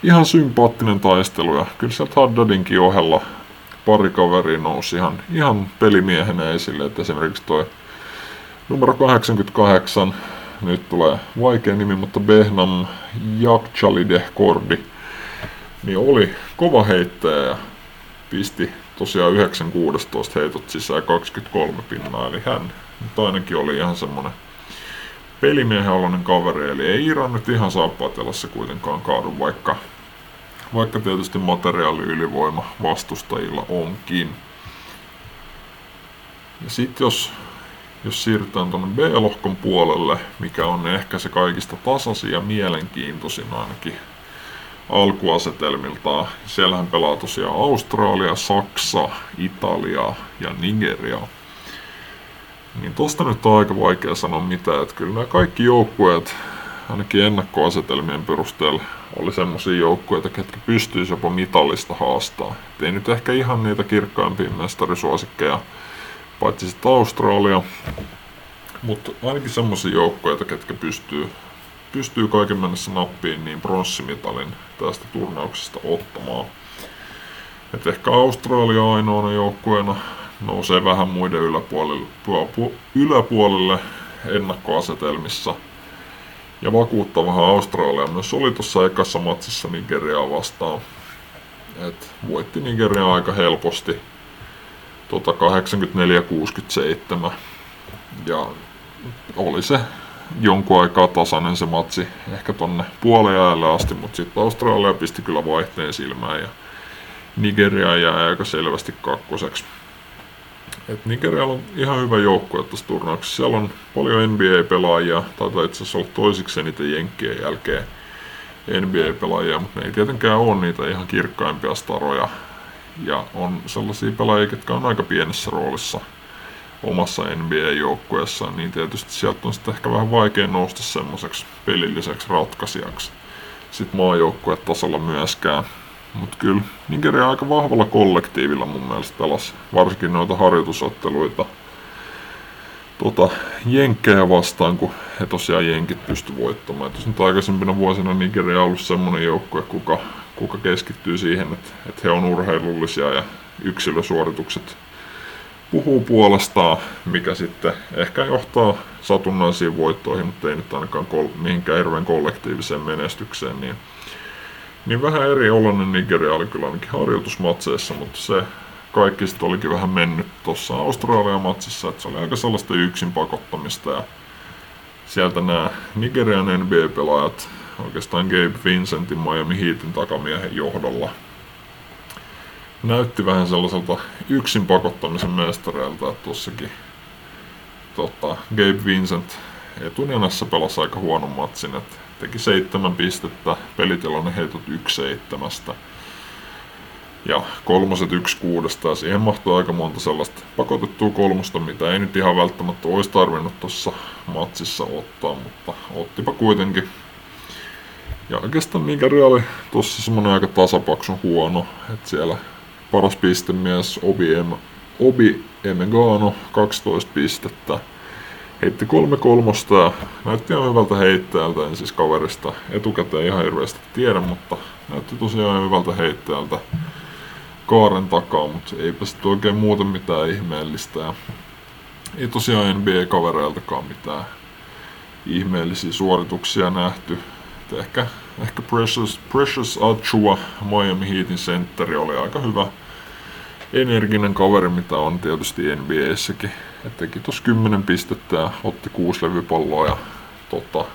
ihan sympaattinen taistelu ja kyllä sieltä Haddadinkin ohella pari kaveri nousi ihan, ihan pelimiehenä esille, että esimerkiksi toi numero 88, nyt tulee vaikea nimi, mutta Behnam Jakchalide Kordi, niin oli kova heittäjä ja pisti tosiaan 9-16 heitot sisään 23 pinnaa, eli hän nyt ainakin oli ihan semmonen pelimiehen oloinen kaveri, eli ei Iran nyt ihan saappaatelassa kuitenkaan kaadu, vaikka, vaikka tietysti materiaali ylivoima vastustajilla onkin. Ja sitten jos, jos siirrytään tuonne B-lohkon puolelle, mikä on ehkä se kaikista tasaisin ja mielenkiintoisin ainakin alkuasetelmiltaan. Siellähän pelaa tosiaan Australia, Saksa, Italia ja Nigeria niin tosta nyt on aika vaikea sanoa mitään, että kyllä nämä kaikki joukkueet, ainakin ennakkoasetelmien perusteella, oli semmoisia joukkueita, ketkä pystyisi jopa mitallista haastaa. Et ei nyt ehkä ihan niitä kirkkaimpia mestarisuosikkeja, paitsi sitten Australia, mutta ainakin semmoisia joukkueita, ketkä pystyy, pystyy kaiken mennessä nappiin niin pronssimitalin tästä turnauksesta ottamaan. Et ehkä Australia ainoana joukkueena nousee vähän muiden yläpuolelle, yläpuolelle ennakkoasetelmissa. Ja vakuuttavahan Australia myös oli tuossa ekassa matsissa Nigeriaa vastaan. Et voitti Nigeria aika helposti. Tota 84-67. Ja oli se jonkun aikaa tasainen se matsi, ehkä tonne puoliajalle asti, mutta sitten Australia pisti kyllä vaihteen silmään ja Nigeria jää aika selvästi kakkoseksi. Et Nigerialla on ihan hyvä joukkue tässä turnauksessa. Siellä on paljon NBA-pelaajia, taitaa itse asiassa olla toisiksi eniten Jenkkien jälkeen NBA-pelaajia, mutta ne ei tietenkään ole niitä ihan kirkkaimpia staroja. Ja on sellaisia pelaajia, jotka on aika pienessä roolissa omassa NBA-joukkueessaan, niin tietysti sieltä on sitten ehkä vähän vaikea nousta semmoiseksi pelilliseksi ratkaisijaksi. Sitten maajoukkuetasolla myöskään. Mutta kyllä Nigeria aika vahvalla kollektiivilla mun mielestä pelasi, varsinkin noita harjoitusotteluita. tota, jenkkejä vastaan, kun he tosiaan jenkit pysty voittamaan. Tuossa nyt aikaisempina vuosina Nigeria on ollut semmoinen joukkue, kuka, kuka keskittyy siihen, että, että he on urheilullisia ja yksilösuoritukset puhuu puolestaan, mikä sitten ehkä johtaa satunnaisiin voittoihin, mutta ei nyt ainakaan kol- mihinkään hirveän kollektiiviseen menestykseen, niin, niin vähän eri oloinen Nigeria oli kyllä ainakin harjoitusmatseissa, mutta se kaikki sitten olikin vähän mennyt tuossa Australian matsissa, että se oli aika sellaista yksin pakottamista ja sieltä nämä Nigerian NBA-pelaajat, oikeastaan Gabe Vincentin Miami Heatin takamiehen johdolla, näytti vähän sellaiselta yksin pakottamisen mestareilta, että tuossakin tota, Gabe Vincent etunenässä pelasi aika huonon matsin, että teki seitsemän pistettä, pelitilanne heitot yksi seitsemästä ja kolmoset yksi kuudesta ja siihen mahtuu aika monta sellaista pakotettua kolmosta, mitä ei nyt ihan välttämättä olisi tarvinnut tuossa matsissa ottaa, mutta ottipa kuitenkin. Ja oikeastaan mikä oli tuossa semmonen aika tasapaksun huono, että siellä paras pistemies Obi, em, Obi Emegano 12 pistettä. Heitti kolme kolmosta ja näytti ihan hyvältä heittäjältä, en siis kaverista etukäteen ihan hirveästi tiedä, mutta näytti tosiaan hyvältä heittäjältä kaaren takaa, mutta eipä sitten oikein muuten mitään ihmeellistä. Ja ei tosiaan NBA-kavereiltakaan mitään ihmeellisiä suorituksia nähty. Et ehkä, ehkä Precious, Precious Achua, Miami Heatin sentteri, oli aika hyvä energinen kaveri, mitä on tietysti NBAssäkin. Et teki tuossa 10 pistettä ja otti kuusi levypalloa ja tota,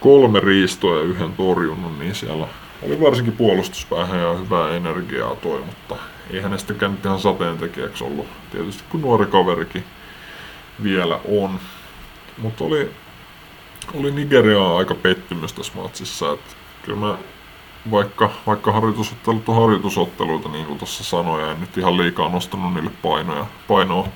kolme riistoa ja yhden torjunnon, niin siellä oli varsinkin puolustuspäähän ja hyvää energiaa toi, mutta ei hänestäkään nyt ihan sateentekijäksi ollut, tietysti kun nuori kaverikin vielä on. Mutta oli, oli Nigeria aika pettymys tässä matsissa, että kyllä mä vaikka, vaikka harjoitusottelut on harjoitusotteluita, niin kuin tuossa sanoin, en nyt ihan liikaa nostanut niille painoja, painoa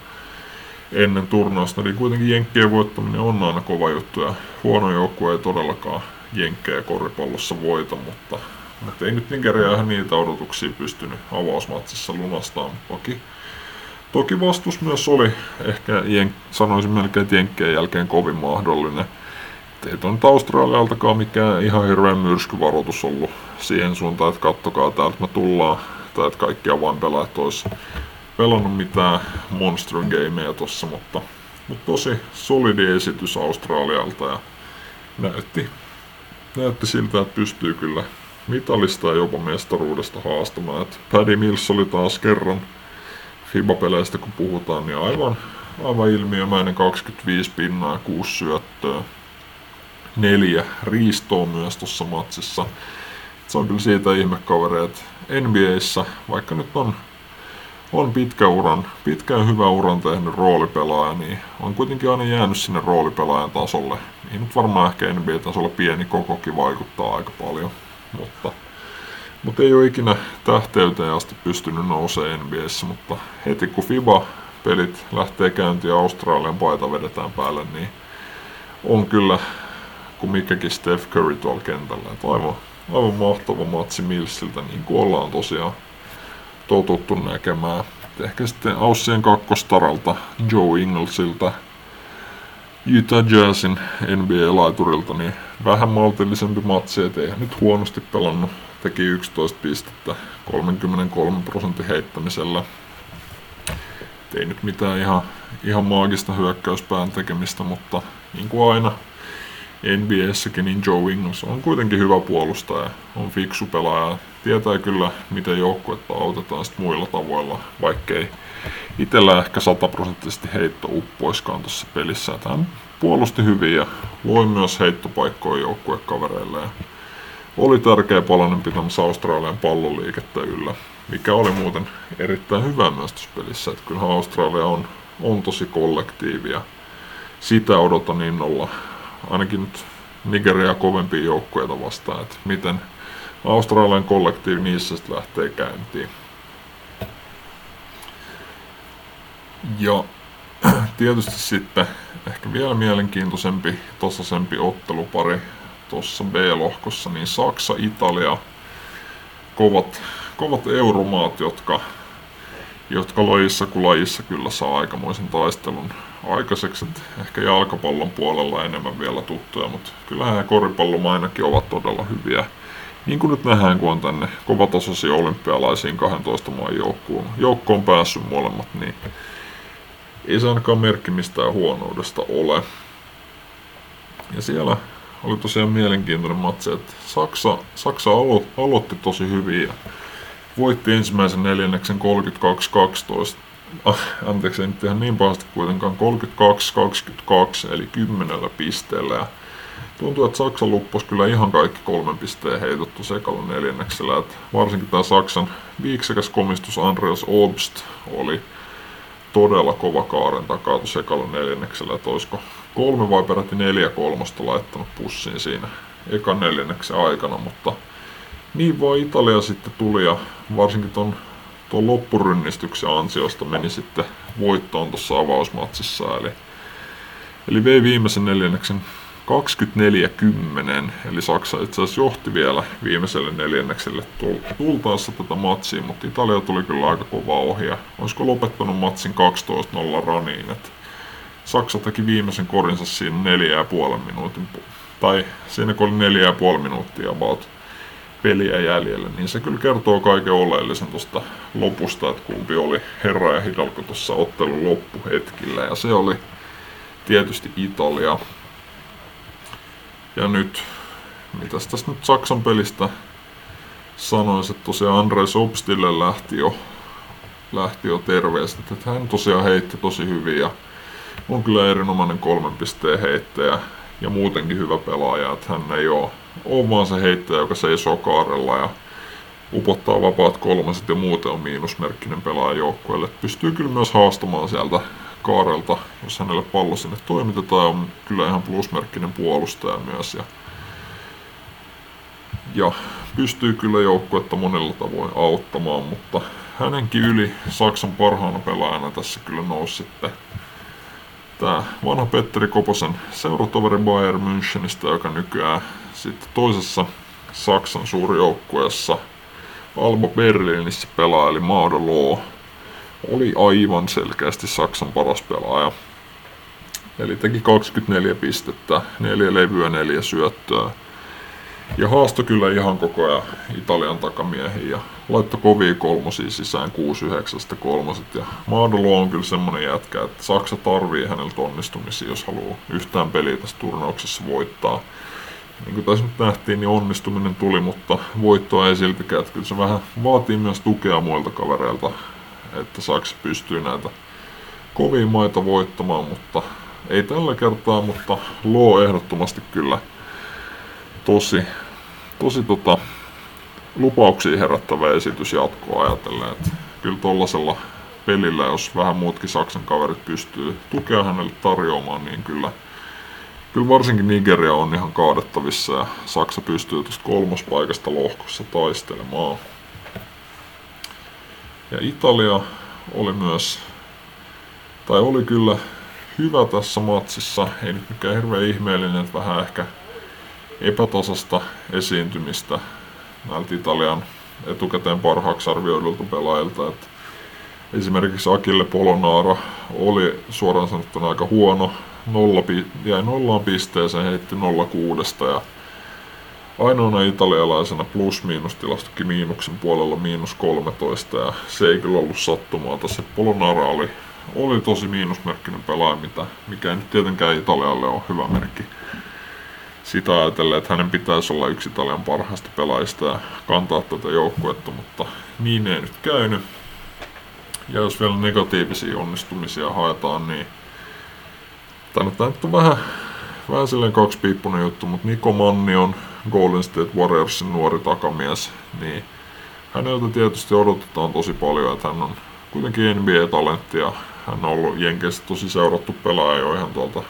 ennen turnausta, niin kuitenkin Jenkkien voittaminen on aina kova juttu, ja huono joukkue ei todellakaan Jenkkejä koripallossa voita, mutta, mutta ei nyt Nigeria ihan niitä odotuksia pystynyt avausmatsissa lunastamaan. Toki, toki vastus myös oli ehkä, jenk, sanoisin melkein, että Jenkkien jälkeen kovin mahdollinen ei tuon Australialtakaan mikään ihan hirveän myrskyvaroitus ollut siihen suuntaan, että kattokaa täältä me tullaan, tai että kaikki avainpelaajat olisi pelannut mitään Monster Gameja tossa, mutta, mutta tosi solidi esitys Australialta ja näytti, näytti siltä, että pystyy kyllä mitalista ja jopa mestaruudesta haastamaan. Et Paddy Mills oli taas kerran FIBA-peleistä kun puhutaan, niin aivan, aivan ilmiömäinen 25 pinnaa ja 6 syöttöä neljä riistoa myös tuossa matsissa. Se on kyllä siitä ihmekaveri, että NBAissä, vaikka nyt on, on pitkä uran, pitkä ja hyvä uran tehnyt roolipelaaja, niin on kuitenkin aina jäänyt sinne roolipelaajan tasolle. Niin nyt varmaan ehkä NBA-tasolla pieni kokokin vaikuttaa aika paljon, mutta, mutta ei ole ikinä tähteyteen asti pystynyt nousemaan NBAissä, mutta heti kun FIBA-pelit lähtee käyntiin ja Australian paita vedetään päälle, niin on kyllä kuin mikäkin Steph Curry tuolla kentällä. Et aivan, aivan mahtava matsi Millsiltä, niin kuin ollaan tosiaan totuttu näkemään. Et ehkä sitten Aussien kakkostaralta Joe Inglesilta Utah Jazzin NBA-laiturilta, niin vähän maltillisempi matsi, et eihän nyt huonosti pelannut. Teki 11 pistettä 33 prosentin heittämisellä. Et ei nyt mitään ihan, ihan maagista hyökkäyspään tekemistä, mutta niin kuin aina NBAssäkin, niin Joe Ingles on kuitenkin hyvä puolustaja, on fiksu pelaaja, tietää kyllä miten joukkuetta autetaan sit muilla tavoilla, vaikkei itsellä ehkä sataprosenttisesti heitto uppoiskaan tuossa pelissä. Että hän puolusti hyvin ja loi myös heittopaikkoja joukkuekavereille. Ja oli tärkeä palanen pitämässä Australian palloliikettä yllä, mikä oli muuten erittäin hyvä myös tuossa pelissä. Että kyllähän Australia on, on tosi kollektiivia. Sitä odotan innolla ainakin nyt Nigeria kovempia joukkueita vastaan, että miten Australian kollektiivi niissä sitten lähtee käyntiin. Ja [CLEARS THROAT] tietysti sitten ehkä vielä mielenkiintoisempi, tasasempi ottelupari tuossa B-lohkossa, niin Saksa, Italia, kovat, kovat euromaat, jotka jotka lajissa kuin lajissa kyllä saa aikamoisen taistelun aikaiseksi. Ehkä jalkapallon puolella enemmän vielä tuttuja, mutta kyllähän koripallon ainakin ovat todella hyviä. Niin kuin nyt nähdään, kun on tänne kovatasoisiin olympialaisiin 12 maan joukkoon, joukkoon päässyt molemmat, niin ei se ainakaan merkki mistään huonoudesta ole. Ja siellä oli tosiaan mielenkiintoinen matsi, että Saksa, Saksa alo, aloitti tosi hyvin ja voitti ensimmäisen neljänneksen 32-12. Ah, anteeksi, ei nyt ihan niin pahasti kuitenkaan, 32-22 eli kymmenellä pisteellä. Ja tuntuu, että Saksa lupposi kyllä ihan kaikki kolmen pisteen heitettu sekalla neljänneksellä. Että varsinkin tämä Saksan viiksekäs komistus Andreas Obst oli todella kova kaaren takaa sekalla neljänneksellä, että olisiko kolme vai peräti neljä kolmosta laittanut pussiin siinä ekan neljänneksen aikana, mutta niin vaan Italia sitten tuli ja varsinkin ton, ton loppurynnistyksen ansiosta meni sitten voittoon tuossa avausmatsissa. Eli, eli vei viimeisen neljänneksen 24-10, eli Saksa itse asiassa johti vielä viimeiselle neljännekselle tultaessa tätä matsia, mutta Italia tuli kyllä aika kova ohi ja olisiko lopettanut matsin 12-0 raniin. Et Saksa teki viimeisen korinsa siinä neljä ja puolen minuutin, tai siinä kun oli neljä ja puoli minuuttia about peliä jäljellä, niin se kyllä kertoo kaiken oleellisen tuosta lopusta, että kumpi oli herra ja hidalko tuossa ottelun loppuhetkillä, ja se oli tietysti Italia. Ja nyt, mitäs tästä nyt Saksan pelistä sanoisin, että tosiaan Andre Sobstille lähti jo, lähti jo terveistä, että hän tosiaan heitti tosi hyvin ja on kyllä erinomainen kolmen pisteen heittäjä ja muutenkin hyvä pelaaja, että hän ei ole, ole vaan se heittäjä, joka seisoo kaarella ja upottaa vapaat kolmaset ja muuten on miinusmerkkinen pelaaja joukkueelle. Pystyy kyllä myös haastamaan sieltä kaarelta, jos hänelle pallo sinne toimitetaan, on kyllä ihan plusmerkkinen puolustaja myös. Ja, ja pystyy kyllä joukkuetta monella tavoin auttamaan, mutta hänenkin yli Saksan parhaana pelaajana tässä kyllä nousi sitten tämä vanha Petteri Koposen seuratoveri Bayern Münchenistä, joka nykyään sitten toisessa Saksan suurjoukkueessa Alba Berlinissä pelaa, eli Maudolo oli aivan selkeästi Saksan paras pelaaja. Eli teki 24 pistettä, neljä levyä, neljä syöttöä. Ja haasto kyllä ihan koko ajan Italian takamiehiä laittoi kovia kolmosia sisään 6-9 kolmoset. Ja Maadolo on kyllä semmonen jätkä, että Saksa tarvii häneltä onnistumisia, jos haluaa yhtään peliä tässä turnauksessa voittaa. Niin kuin tässä nyt nähtiin, niin onnistuminen tuli, mutta voittoa ei siltikään. Että kyllä se vähän vaatii myös tukea muilta kavereilta että Saksa pystyy näitä kovia maita voittamaan, mutta ei tällä kertaa, mutta luo ehdottomasti kyllä tosi, tosi tota, lupauksia herättävä esitys jatkoa ajatellen, että kyllä tollasella pelillä, jos vähän muutkin Saksan kaverit pystyy tukea hänelle tarjoamaan, niin kyllä, kyllä varsinkin Nigeria on ihan kaadettavissa ja Saksa pystyy tuosta kolmospaikasta lohkossa taistelemaan. Ja Italia oli myös, tai oli kyllä hyvä tässä matsissa, ei nyt mikään hirveän ihmeellinen, että vähän ehkä epätasasta esiintymistä näiltä Italian etukäteen parhaaksi arvioidulta pelaajilta. Että esimerkiksi Akille Polonara oli suoraan sanottuna aika huono, nolla, jäi nollaan pisteeseen, heitti 06 ja ainoana italialaisena plus-miinus tilastokin miinuksen puolella miinus 13 ja se ei kyllä ollut sattumaa. Tässä Polonara oli, oli tosi miinusmerkkinen pelaaja, mikä ei nyt tietenkään Italialle on hyvä merkki. Sitä ajatellen, että hänen pitäisi olla yksi Italian parhaista pelaajista ja kantaa tätä joukkuetta, mutta niin ei nyt käynyt. Ja jos vielä negatiivisia onnistumisia haetaan, niin tämä nyt on vähän, vähän silleen kaksipiippunen juttu, mutta Niko Manni on Golden State Warriorsin nuori takamies, niin häneltä tietysti odotetaan tosi paljon, että hän on kuitenkin NBA-talentti ja hän on ollut Jenkeissä tosi seurattu pelaaja jo ihan tuolta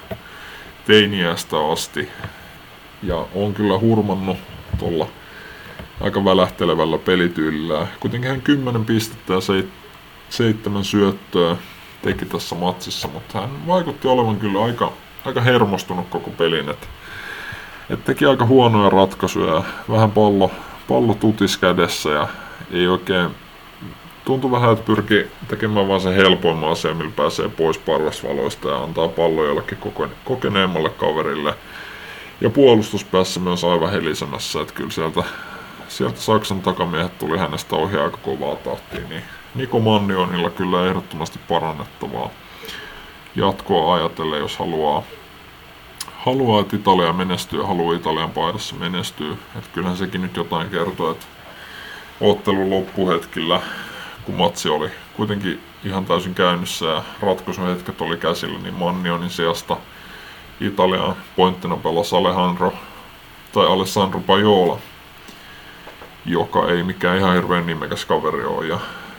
teiniästä asti. Ja on kyllä hurmannut tuolla aika välähtelevällä pelityylillä. Kuitenkin hän 10 pistettä ja 7 syöttöä teki tässä matsissa, mutta hän vaikutti olevan kyllä aika, aika hermostunut koko pelin. Että et teki aika huonoja ratkaisuja, vähän pallo, pallo tutis kädessä ja ei oikein tuntui vähän, että pyrki tekemään vaan sen helpoimman asian, millä pääsee pois parrasvaloista ja antaa pallo jollekin kokeneemmalle kaverille. Ja puolustuspäässä myös aivan helisemässä, että kyllä sieltä, sieltä Saksan takamiehet tuli hänestä ohi aika kovaa tahtia, niin Niko Mannionilla kyllä ehdottomasti parannettavaa jatkoa ajatellen, jos haluaa, haluaa, että Italia menestyy ja haluaa Italian paidassa menestyä. Että kyllähän sekin nyt jotain kertoo, että ottelun loppuhetkillä, kun matsi oli kuitenkin ihan täysin käynnissä ja ratkaisuhetket oli käsillä, niin Mannionin sijasta Italian pointtina pelasi Alejandro tai Alessandro Pajola, joka ei mikään ihan hirveän nimekäs kaveri ole. Ja,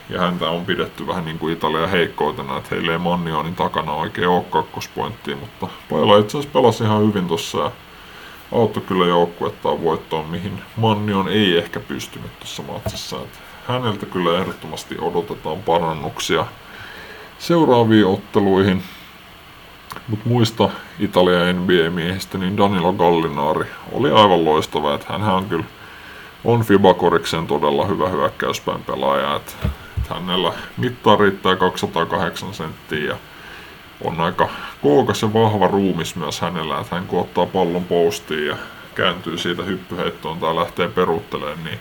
ja häntä on pidetty vähän niin kuin Italian heikkoutena, että heille ei Mannionin takana oikein ole kakkospointtia, mutta Pajola itse asiassa pelasi ihan hyvin tuossa ja auttoi kyllä joukkuettaan voittoon, mihin Mannion ei ehkä pystynyt tuossa matsissa. Että häneltä kyllä ehdottomasti odotetaan parannuksia seuraaviin otteluihin. Mutta muista Italian NBA-miehistä, niin Danilo Gallinari oli aivan loistava. Että hän on kyllä on Fibakoriksen todella hyvä hyökkäyspäin pelaaja. Että, että hänellä mittaa riittää 208 senttiä ja on aika kookas ja vahva ruumis myös hänellä, että hän kun ottaa pallon postiin ja kääntyy siitä hyppyheittoon tai lähtee peruuttelemaan, niin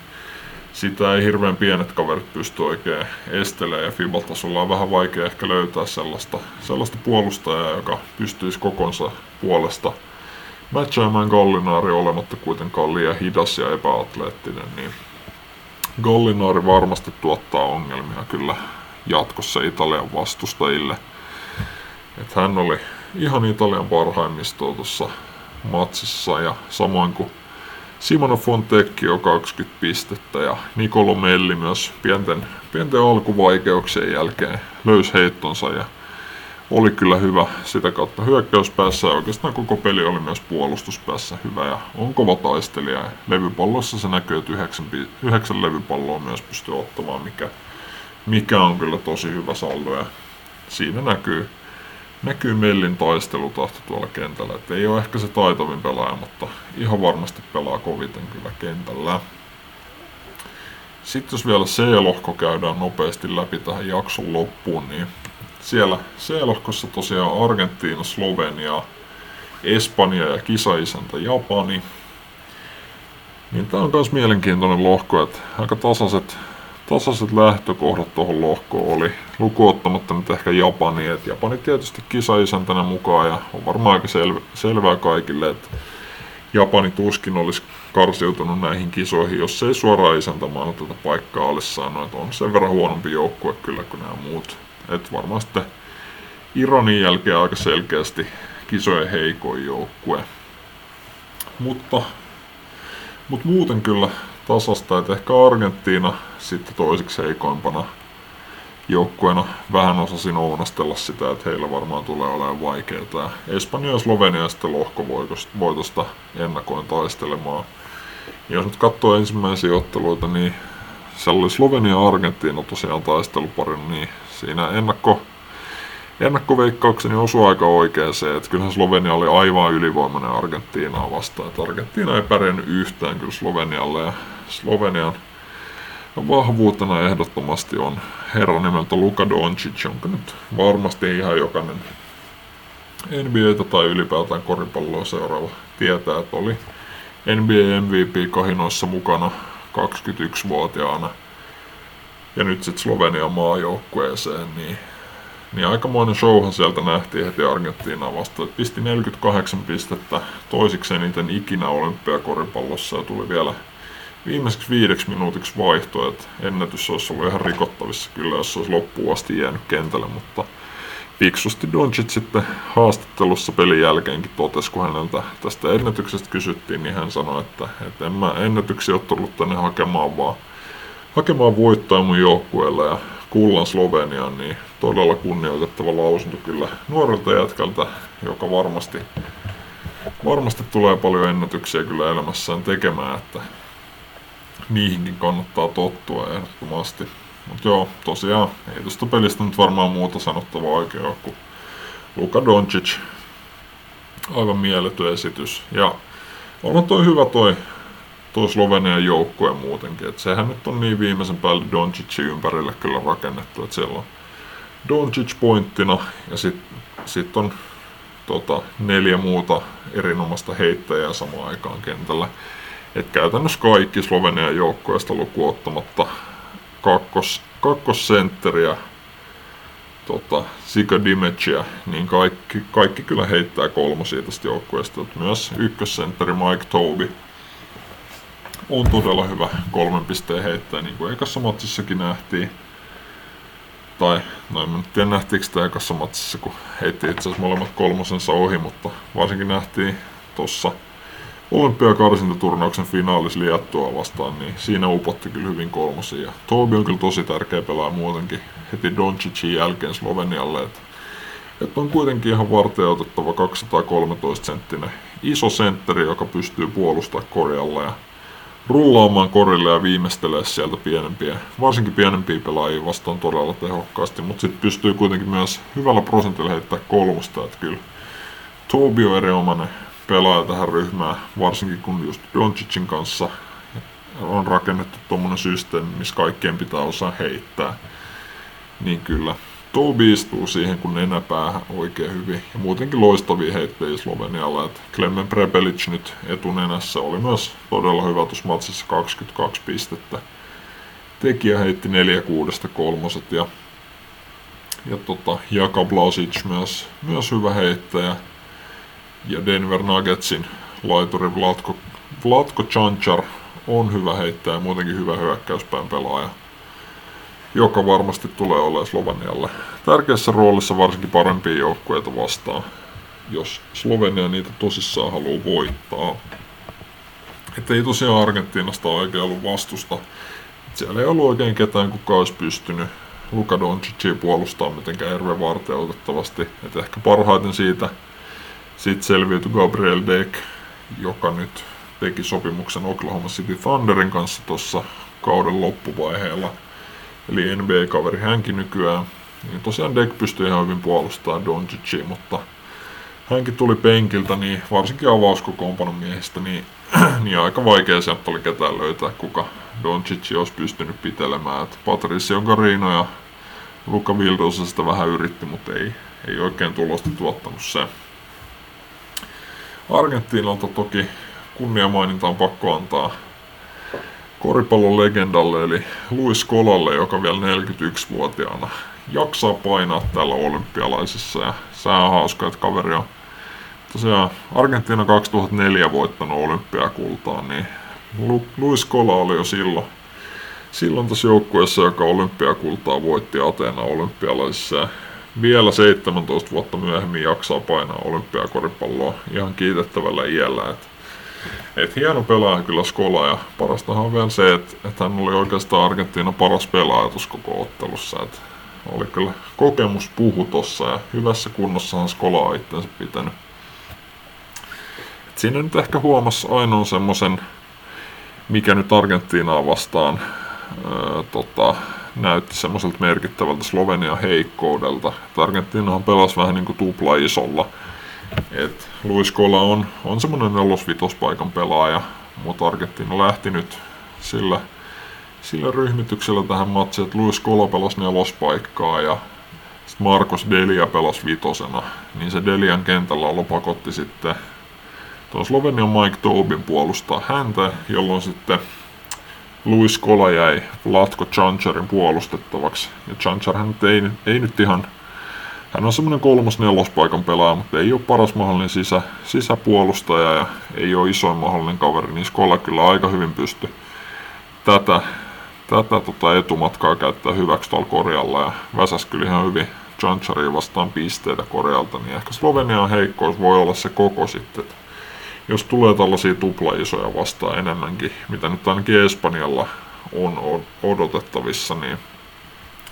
sitä ei hirveän pienet kaverit pysty oikein estelemään ja Fibatasolla on vähän vaikea ehkä löytää sellaista, sellaista puolustajaa, joka pystyisi kokonsa puolesta matchaamaan Gallinaari olematta kuitenkaan liian hidas ja epäatleettinen, niin Gallinaari varmasti tuottaa ongelmia kyllä jatkossa Italian vastustajille – että hän oli ihan Italian parhaimmistoa tuossa matsissa ja samoin kuin Simona Fontecchio 20 pistettä ja Nicolo Melli myös pienten, pienten alkuvaikeuksien jälkeen löysi heittonsa ja oli kyllä hyvä sitä kautta hyökkäyspäässä ja oikeastaan koko peli oli myös puolustuspäässä hyvä ja on kova taistelija. Levypallossa se näkyy, että yhdeksän, yhdeksän levypalloa myös pystyy ottamaan, mikä, mikä on kyllä tosi hyvä saldo ja siinä näkyy näkyy Mellin taistelutahto tuolla kentällä. Et ei ole ehkä se taitavin pelaaja, mutta ihan varmasti pelaa koviten kyllä kentällä. Sitten jos vielä C-lohko käydään nopeasti läpi tähän jakson loppuun, niin siellä C-lohkossa tosiaan Argentiina, Slovenia, Espanja ja kisaisäntä Japani. Niin tää on myös mielenkiintoinen lohko, että aika tasaiset tasaiset lähtökohdat tuohon lohkoon oli, lukuottamatta nyt ehkä Japani, että Japani tietysti kisaisäntänä mukaan ja on varmaan aika sel- selvää kaikille, että Japani tuskin olisi karsiutunut näihin kisoihin, jos ei suoraan isäntämaana tätä paikkaa olisi saanut, että on sen verran huonompi joukkue kyllä kuin nämä muut. Että varmaan sitten Iranin jälkeen aika selkeästi kisojen heikoin joukkue. Mutta, mutta muuten kyllä tasasta, että ehkä Argentiina sitten toiseksi heikoimpana joukkueena vähän osasin ounastella sitä, että heillä varmaan tulee olemaan vaikeaa. Espanja ja Slovenia sitten lohkovoitosta ennakoin taistelemaan. Ja jos nyt katsoo ensimmäisiä otteluita, niin siellä oli Slovenia ja Argentiina tosiaan taisteluparin, niin siinä ennakko, ennakkoveikkaukseni osui aika oikein se, että kyllähän Slovenia oli aivan ylivoimainen Argentiinaa vastaan. Että Argentiina ei pärjännyt yhtään kyllä Slovenialle ja Slovenian vahvuutena ehdottomasti on herra nimeltä Luka Doncic, jonka nyt varmasti ihan jokainen NBAtä tai ylipäätään koripalloa seuraava tietää, että oli NBA MVP-kahinoissa mukana 21-vuotiaana ja nyt sitten Slovenian maajoukkueeseen, niin, niin aikamoinen showhan sieltä nähtiin heti Argentiinaa vastaan. Pisti 48 pistettä toisiksi eniten ikinä olympiakoripallossa ja tuli vielä viimeiseksi viideksi minuutiksi vaihto, että ennätys olisi ollut ihan rikottavissa kyllä, jos olisi loppuun asti jäänyt kentälle, mutta fiksusti Doncic sitten haastattelussa pelin jälkeenkin totesi, kun häneltä tästä ennätyksestä kysyttiin, niin hän sanoi, että, että en mä ennätyksiä ole tullut tänne hakemaan, vaan hakemaan voittoa mun joukkueella ja kullan Sloveniaan, niin todella kunnioitettava lausunto kyllä nuorelta jätkältä, joka varmasti, varmasti tulee paljon ennätyksiä kyllä elämässään tekemään, että niihinkin kannattaa tottua ehdottomasti. Mutta joo, tosiaan, ei tuosta pelistä nyt varmaan muuta sanottavaa ole kuin Luka Doncic. Aivan mieletön esitys. Ja on toi hyvä toi, toi Slovenian joukkue muutenkin. Et sehän nyt on niin viimeisen päälle Doncicin ympärille kyllä rakennettu, että siellä on Doncic pointtina ja sitten sit on tota, neljä muuta erinomaista heittäjää samaan aikaan kentällä. Et käytännössä kaikki Slovenian joukkueesta lukuun ottamatta kakkos, kakkossentteriä tota, Sika Dimecia, niin kaikki, kaikki kyllä heittää kolmosia tästä joukkueesta. Myös ykkössentteri Mike Toby on todella hyvä kolmen pisteen heittäjä, niin kuin ekassa matsissakin nähtiin. Tai, no en tiedä nähtiinkö sitä ekassa matsissa, kun heitti itse asiassa molemmat kolmosensa ohi, mutta varsinkin nähtiin tuossa olympiakarsintaturnauksen finaalis Liettua vastaan, niin siinä upotti kyllä hyvin kolmosia. Tobi on kyllä tosi tärkeä pelaa muutenkin heti Doncicin jälkeen Slovenialle, että et on kuitenkin ihan varten otettava 213 senttinen iso sentteri, joka pystyy puolustamaan korjalla ja rullaamaan korille ja viimeistelee sieltä pienempiä, varsinkin pienempiä pelaajia vastaan todella tehokkaasti, mutta sitten pystyy kuitenkin myös hyvällä prosentilla heittää kolmosta, että kyllä Tobi on erinomainen pelaaja tähän ryhmään, varsinkin kun just Doncicin kanssa on rakennettu tuommoinen systeemi, missä kaikkien pitää osaa heittää, niin kyllä Tobi istuu siihen kun nenäpäähän oikein hyvin. Ja muutenkin loistavia heittejä Slovenialla. Että Klemmen Prepelic nyt etunenässä oli myös todella hyvä tuossa matsissa 22 pistettä. Tekijä heitti 4 kuudesta kolmoset ja, ja tota, Jaka Blasic myös, myös hyvä heittäjä. Ja Denver Nuggetsin laituri Vlatko, Vlatko Chanchar on hyvä heittäjä ja muutenkin hyvä hyökkäyspään pelaaja joka varmasti tulee olemaan Slovenialle tärkeässä roolissa varsinkin parempia joukkueita vastaan, jos Slovenia niitä tosissaan haluaa voittaa. Että ei tosiaan Argentiinasta oikein ollut vastusta. Siellä ei ollut oikein ketään, kuka olisi pystynyt Luka Doncicia puolustaa mitenkään hirveän varteutettavasti. että ehkä parhaiten siitä, siitä selviytyi Gabriel Deck, joka nyt teki sopimuksen Oklahoma City Thunderin kanssa tuossa kauden loppuvaiheella – eli NBA-kaveri hänkin nykyään. Niin tosiaan Deck pystyy ihan hyvin puolustamaan Doncicia, mutta hänkin tuli penkiltä, niin varsinkin avauskokoonpanon miehistä, niin, [CLEARS THROAT] niin aika vaikea sieltä oli ketään löytää, kuka Doncic olisi pystynyt pitelemään. Et Patricio Garino ja Luka Vildosa sitä vähän yritti, mutta ei, ei oikein tulosta tuottanut se. Argentiinalta toki kunniamaininta on pakko antaa koripallon legendalle eli Luis Kolalle, joka vielä 41-vuotiaana jaksaa painaa täällä olympialaisissa. Ja se on hauska, että kaveri on tosiaan Argentiina 2004 voittanut olympiakultaa, niin Luis Kola oli jo silloin, silloin tässä joukkueessa, joka olympiakultaa voitti Ateena olympialaisissa vielä 17 vuotta myöhemmin jaksaa painaa olympiakoripalloa ihan kiitettävällä iällä. Että et hieno pelaaja kyllä Skola ja parastahan on vielä se, että, että hän oli oikeastaan Argentiinan paras pelaaja tuossa koko ottelussa. Et oli kyllä kokemus puhu tossa ja hyvässä kunnossahan Skola on itsensä pitänyt. Et siinä nyt ehkä huomasi ainoa semmoisen, mikä nyt Argentiinaa vastaan öö, tota, näytti semmoiselta merkittävältä Slovenian heikkoudelta. Argentiinahan pelasi vähän niin kuin tupla isolla et Luis Kola on, on semmoinen nelosvitospaikan pelaaja, mutta Argentiina lähti nyt sillä, sillä ryhmityksellä tähän matsiin, että Luis Kola pelasi nelospaikkaa ja sitten Marcos Delia pelasi vitosena, niin se Delian kentällä pakotti sitten tuon Slovenian Mike Tobin puolustaa häntä, jolloin sitten Luis Kola jäi Latko Chancharin puolustettavaksi. Ja Chanchar ei, ei nyt ihan hän on semmoinen kolmos nelospaikan pelaaja, mutta ei ole paras mahdollinen sisä, sisäpuolustaja ja ei ole isoin mahdollinen kaveri, niin Skola kyllä aika hyvin pystyy tätä, tätä tota etumatkaa käyttää hyväksi tuolla korjalla ja väsäs kyllä ihan hyvin Chancharia vastaan pisteitä korjalta, niin ehkä Slovenian heikkous voi olla se koko sitten. Että jos tulee tällaisia tupla-isoja vastaan enemmänkin, mitä nyt ainakin Espanjalla on odotettavissa, niin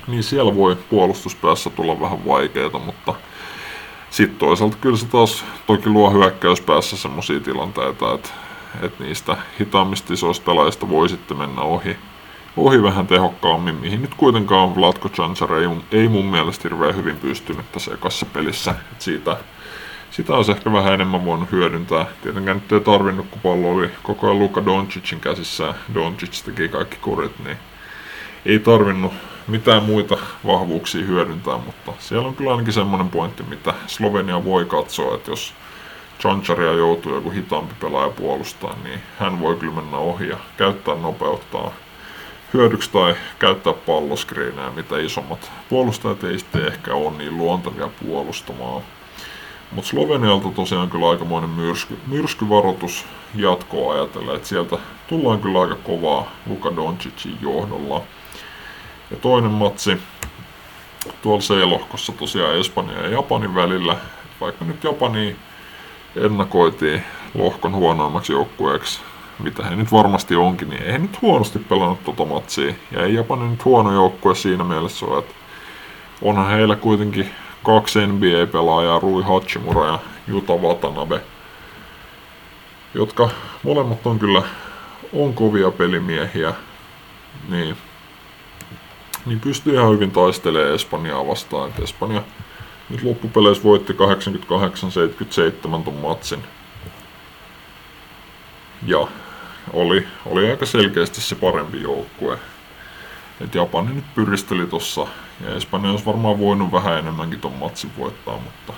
niin siellä voi puolustuspäässä tulla vähän vaikeita, mutta sitten toisaalta kyllä se taas toki luo hyökkäyspäässä semmoisia tilanteita, että, että niistä hitaammista isoista pelaajista voi sitten mennä ohi, ohi vähän tehokkaammin, mihin nyt kuitenkaan Vlatko Chancer ei, ei mun mielestä hirveän hyvin pystynyt tässä ekassa pelissä. Et siitä, sitä olisi ehkä vähän enemmän voinut hyödyntää. Tietenkään nyt ei tarvinnut, kun pallo oli koko ajan Luka Doncicin käsissä. Doncic teki kaikki kurit, niin ei tarvinnut mitään muita vahvuuksia hyödyntää, mutta siellä on kyllä ainakin semmoinen pointti, mitä Slovenia voi katsoa, että jos Chancharia joutuu joku hitaampi pelaaja puolustaa, niin hän voi kyllä mennä ohi ja käyttää nopeuttaa hyödyksi tai käyttää palloskriinejä, mitä isommat puolustajat ei sitten ehkä ole niin luontevia puolustamaan. Mutta Slovenialta tosiaan kyllä aikamoinen myrsky, myrskyvaroitus jatkoa ajatellen, että sieltä tullaan kyllä aika kovaa Luka Doncicin johdolla. Ja toinen matsi tuolla C-lohkossa tosiaan Espanja ja Japanin välillä. Vaikka nyt Japani ennakoitiin lohkon huonoimmaksi joukkueeksi, mitä he nyt varmasti onkin, niin ei he nyt huonosti pelannut tota matsia. Ja ei Japani nyt huono joukkue siinä mielessä ole, että onhan heillä kuitenkin kaksi NBA-pelaajaa, Rui Hachimura ja Juta Watanabe, jotka molemmat on kyllä on kovia pelimiehiä, niin, niin pystyy ihan hyvin taistelemaan Espanjaa vastaan. Et Espanja nyt loppupeleissä voitti 88-77 ton matsin. Ja oli, oli aika selkeästi se parempi joukkue. Et Japani nyt pyristeli tossa, ja Espanja olisi varmaan voinut vähän enemmänkin ton matsin voittaa, mutta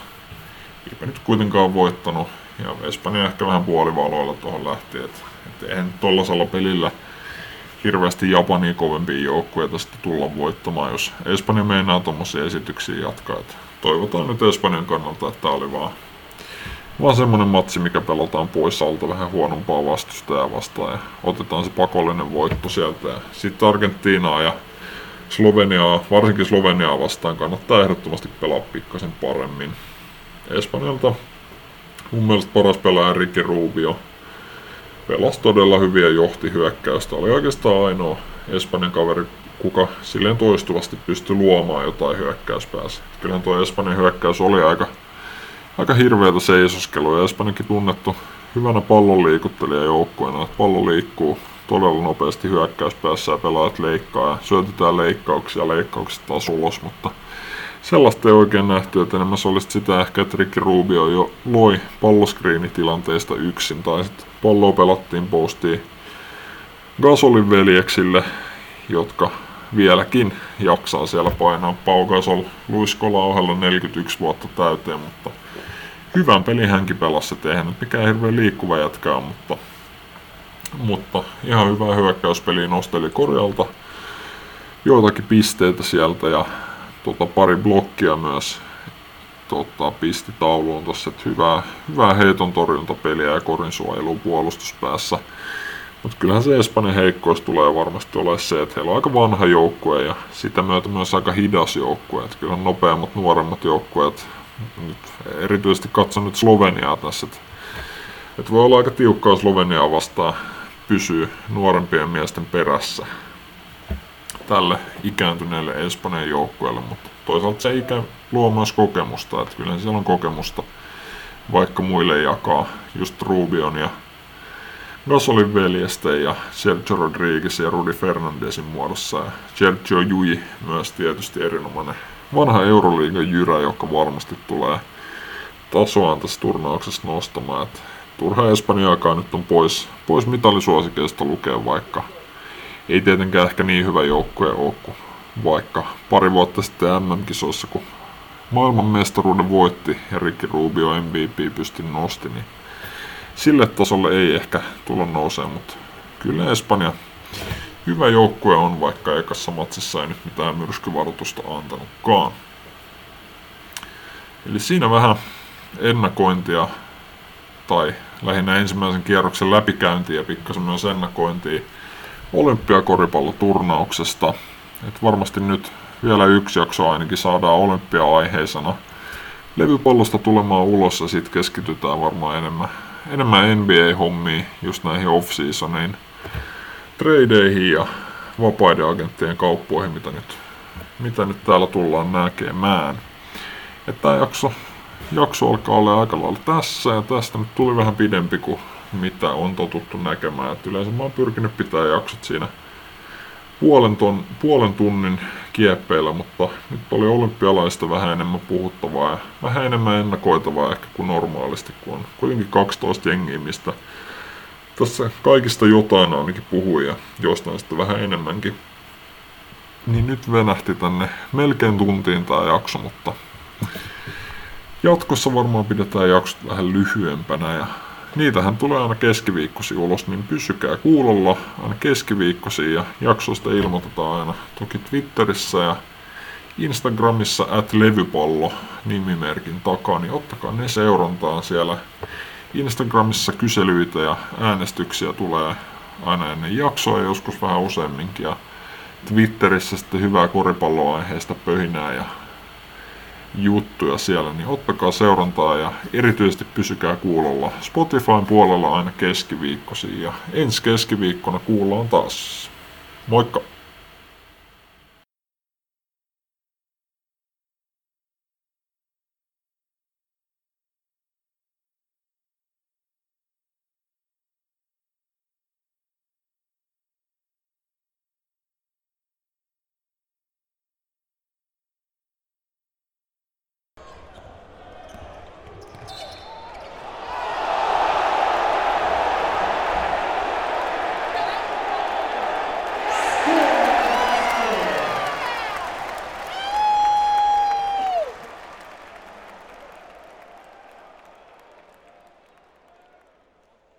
eipä nyt kuitenkaan voittanut. Ja Espanja ehkä vähän puolivaloilla tuohon lähti, että et eihän tollasella pelillä hirveästi Japania kovempia joukkueita tästä tulla voittamaan, jos Espanja meinaa tuommoisia esityksiä jatkaa. Et toivotaan nyt Espanjan kannalta, että tämä oli vaan, vaan semmoinen matsi, mikä pelataan pois alta vähän huonompaa vastustajaa vastaan ja otetaan se pakollinen voitto sieltä. Sitten Argentiinaa ja Sloveniaa, varsinkin Sloveniaa vastaan kannattaa ehdottomasti pelaa pikkasen paremmin. Espanjalta mun mielestä paras pelaaja Ricky Rubio pelasi todella hyviä johti hyökkäystä. Oli oikeastaan ainoa Espanjan kaveri, kuka silleen toistuvasti pystyi luomaan jotain hyökkäyspäässä. Kyllähän tuo Espanjan hyökkäys oli aika, aika hirveätä seisoskelua ja Espanjakin tunnettu hyvänä pallon liikuttelija joukkueena, että pallo liikkuu todella nopeasti hyökkäyspäässä ja pelaajat leikkaa ja syötetään leikkauksia leikkaukset taas ulos, mutta sellaista ei oikein nähty, että enemmän se olisi sitä ehkä, että Ricky Rubio jo loi palloskriinitilanteesta yksin, tai sitten palloa pelattiin postiin Gasolin veljeksille, jotka vieläkin jaksaa siellä painaa. Pau Gasol luiskolla ohella 41 vuotta täyteen, mutta hyvän pelin hänkin pelasi, et eihän nyt mikään hirveän liikkuva jätkää, mutta, mutta ihan hyvää hyökkäyspeliä nosteli korjalta joitakin pisteitä sieltä ja tota, pari blokkia myös tota, pisti tauluun tuossa, että hyvää, hyvää heiton torjuntapeliä ja korin suojelua puolustuspäässä. Mutta kyllähän se Espanjan heikkous tulee varmasti olemaan se, että heillä on aika vanha joukkue ja sitä myötä myös aika hidas joukkue. Että kyllähän nopeammat, nuoremmat joukkueet, nyt erityisesti katson nyt Sloveniaa tässä, että, että voi olla aika tiukkaa Sloveniaa vastaan pysyy nuorempien miesten perässä tälle ikääntyneelle Espanjan joukkueelle, mutta toisaalta se ikä luo myös kokemusta, että kyllä siellä on kokemusta, vaikka muille jakaa just Rubion ja Gasolin veljestä ja Sergio Rodriguez ja Rudi Fernandesin muodossa ja Sergio Jui myös tietysti erinomainen vanha Euroliigan jyrä, joka varmasti tulee tasoaan tässä turnauksessa nostamaan. Että turha Espanjaakaan nyt on pois, pois mitalisuosikeista lukea, vaikka ei tietenkään ehkä niin hyvä joukkue ole kuin vaikka pari vuotta sitten MM-kisoissa, kun maailmanmestaruuden voitti ja Ricky Rubio MVP pysty nosti, niin sille tasolle ei ehkä tulla nousee, mutta kyllä Espanja hyvä joukkue on, vaikka ekassa matsissa ei nyt mitään myrskyvaroitusta antanutkaan. Eli siinä vähän ennakointia tai lähinnä ensimmäisen kierroksen läpikäyntiä ja pikkasen myös ennakointia olympiakoripalloturnauksesta. Et varmasti nyt vielä yksi jakso ainakin saadaan olympia-aiheisena levypallosta tulemaan ulos ja sitten keskitytään varmaan enemmän, enemmän NBA-hommiin, just näihin off-seasoniin, tradeihin ja vapaiden agenttien kauppoihin, mitä nyt, mitä nyt täällä tullaan näkemään. Tämä jakso, jakso alkaa olla aika lailla tässä ja tästä nyt tuli vähän pidempi kuin mitä on totuttu näkemään. Et yleensä mä oon pyrkinyt pitää jaksot siinä puolen, ton, puolen tunnin kieppeillä, mutta nyt oli olympialaista vähän enemmän puhuttavaa ja vähän enemmän ennakoitavaa ehkä kuin normaalisti, kun on kuitenkin 12 jengiä, mistä tässä kaikista jotain ainakin puhui ja jostain sitten vähän enemmänkin. Niin nyt venähti tänne melkein tuntiin tämä jakso, mutta jatkossa varmaan pidetään jaksot vähän lyhyempänä ja niitähän tulee aina keskiviikkosi ulos, niin pysykää kuulolla aina keskiviikkosi ja jaksoista ilmoitetaan aina toki Twitterissä ja Instagramissa at levypallo nimimerkin takaa, niin ottakaa ne seurantaan siellä. Instagramissa kyselyitä ja äänestyksiä tulee aina ennen jaksoa ja joskus vähän useamminkin. Ja Twitterissä sitten hyvää koripalloaiheesta pöhinää ja juttuja siellä, niin ottakaa seurantaa ja erityisesti pysykää kuulolla Spotifyn puolella aina keskiviikkosi ja ensi keskiviikkona kuullaan taas. Moikka!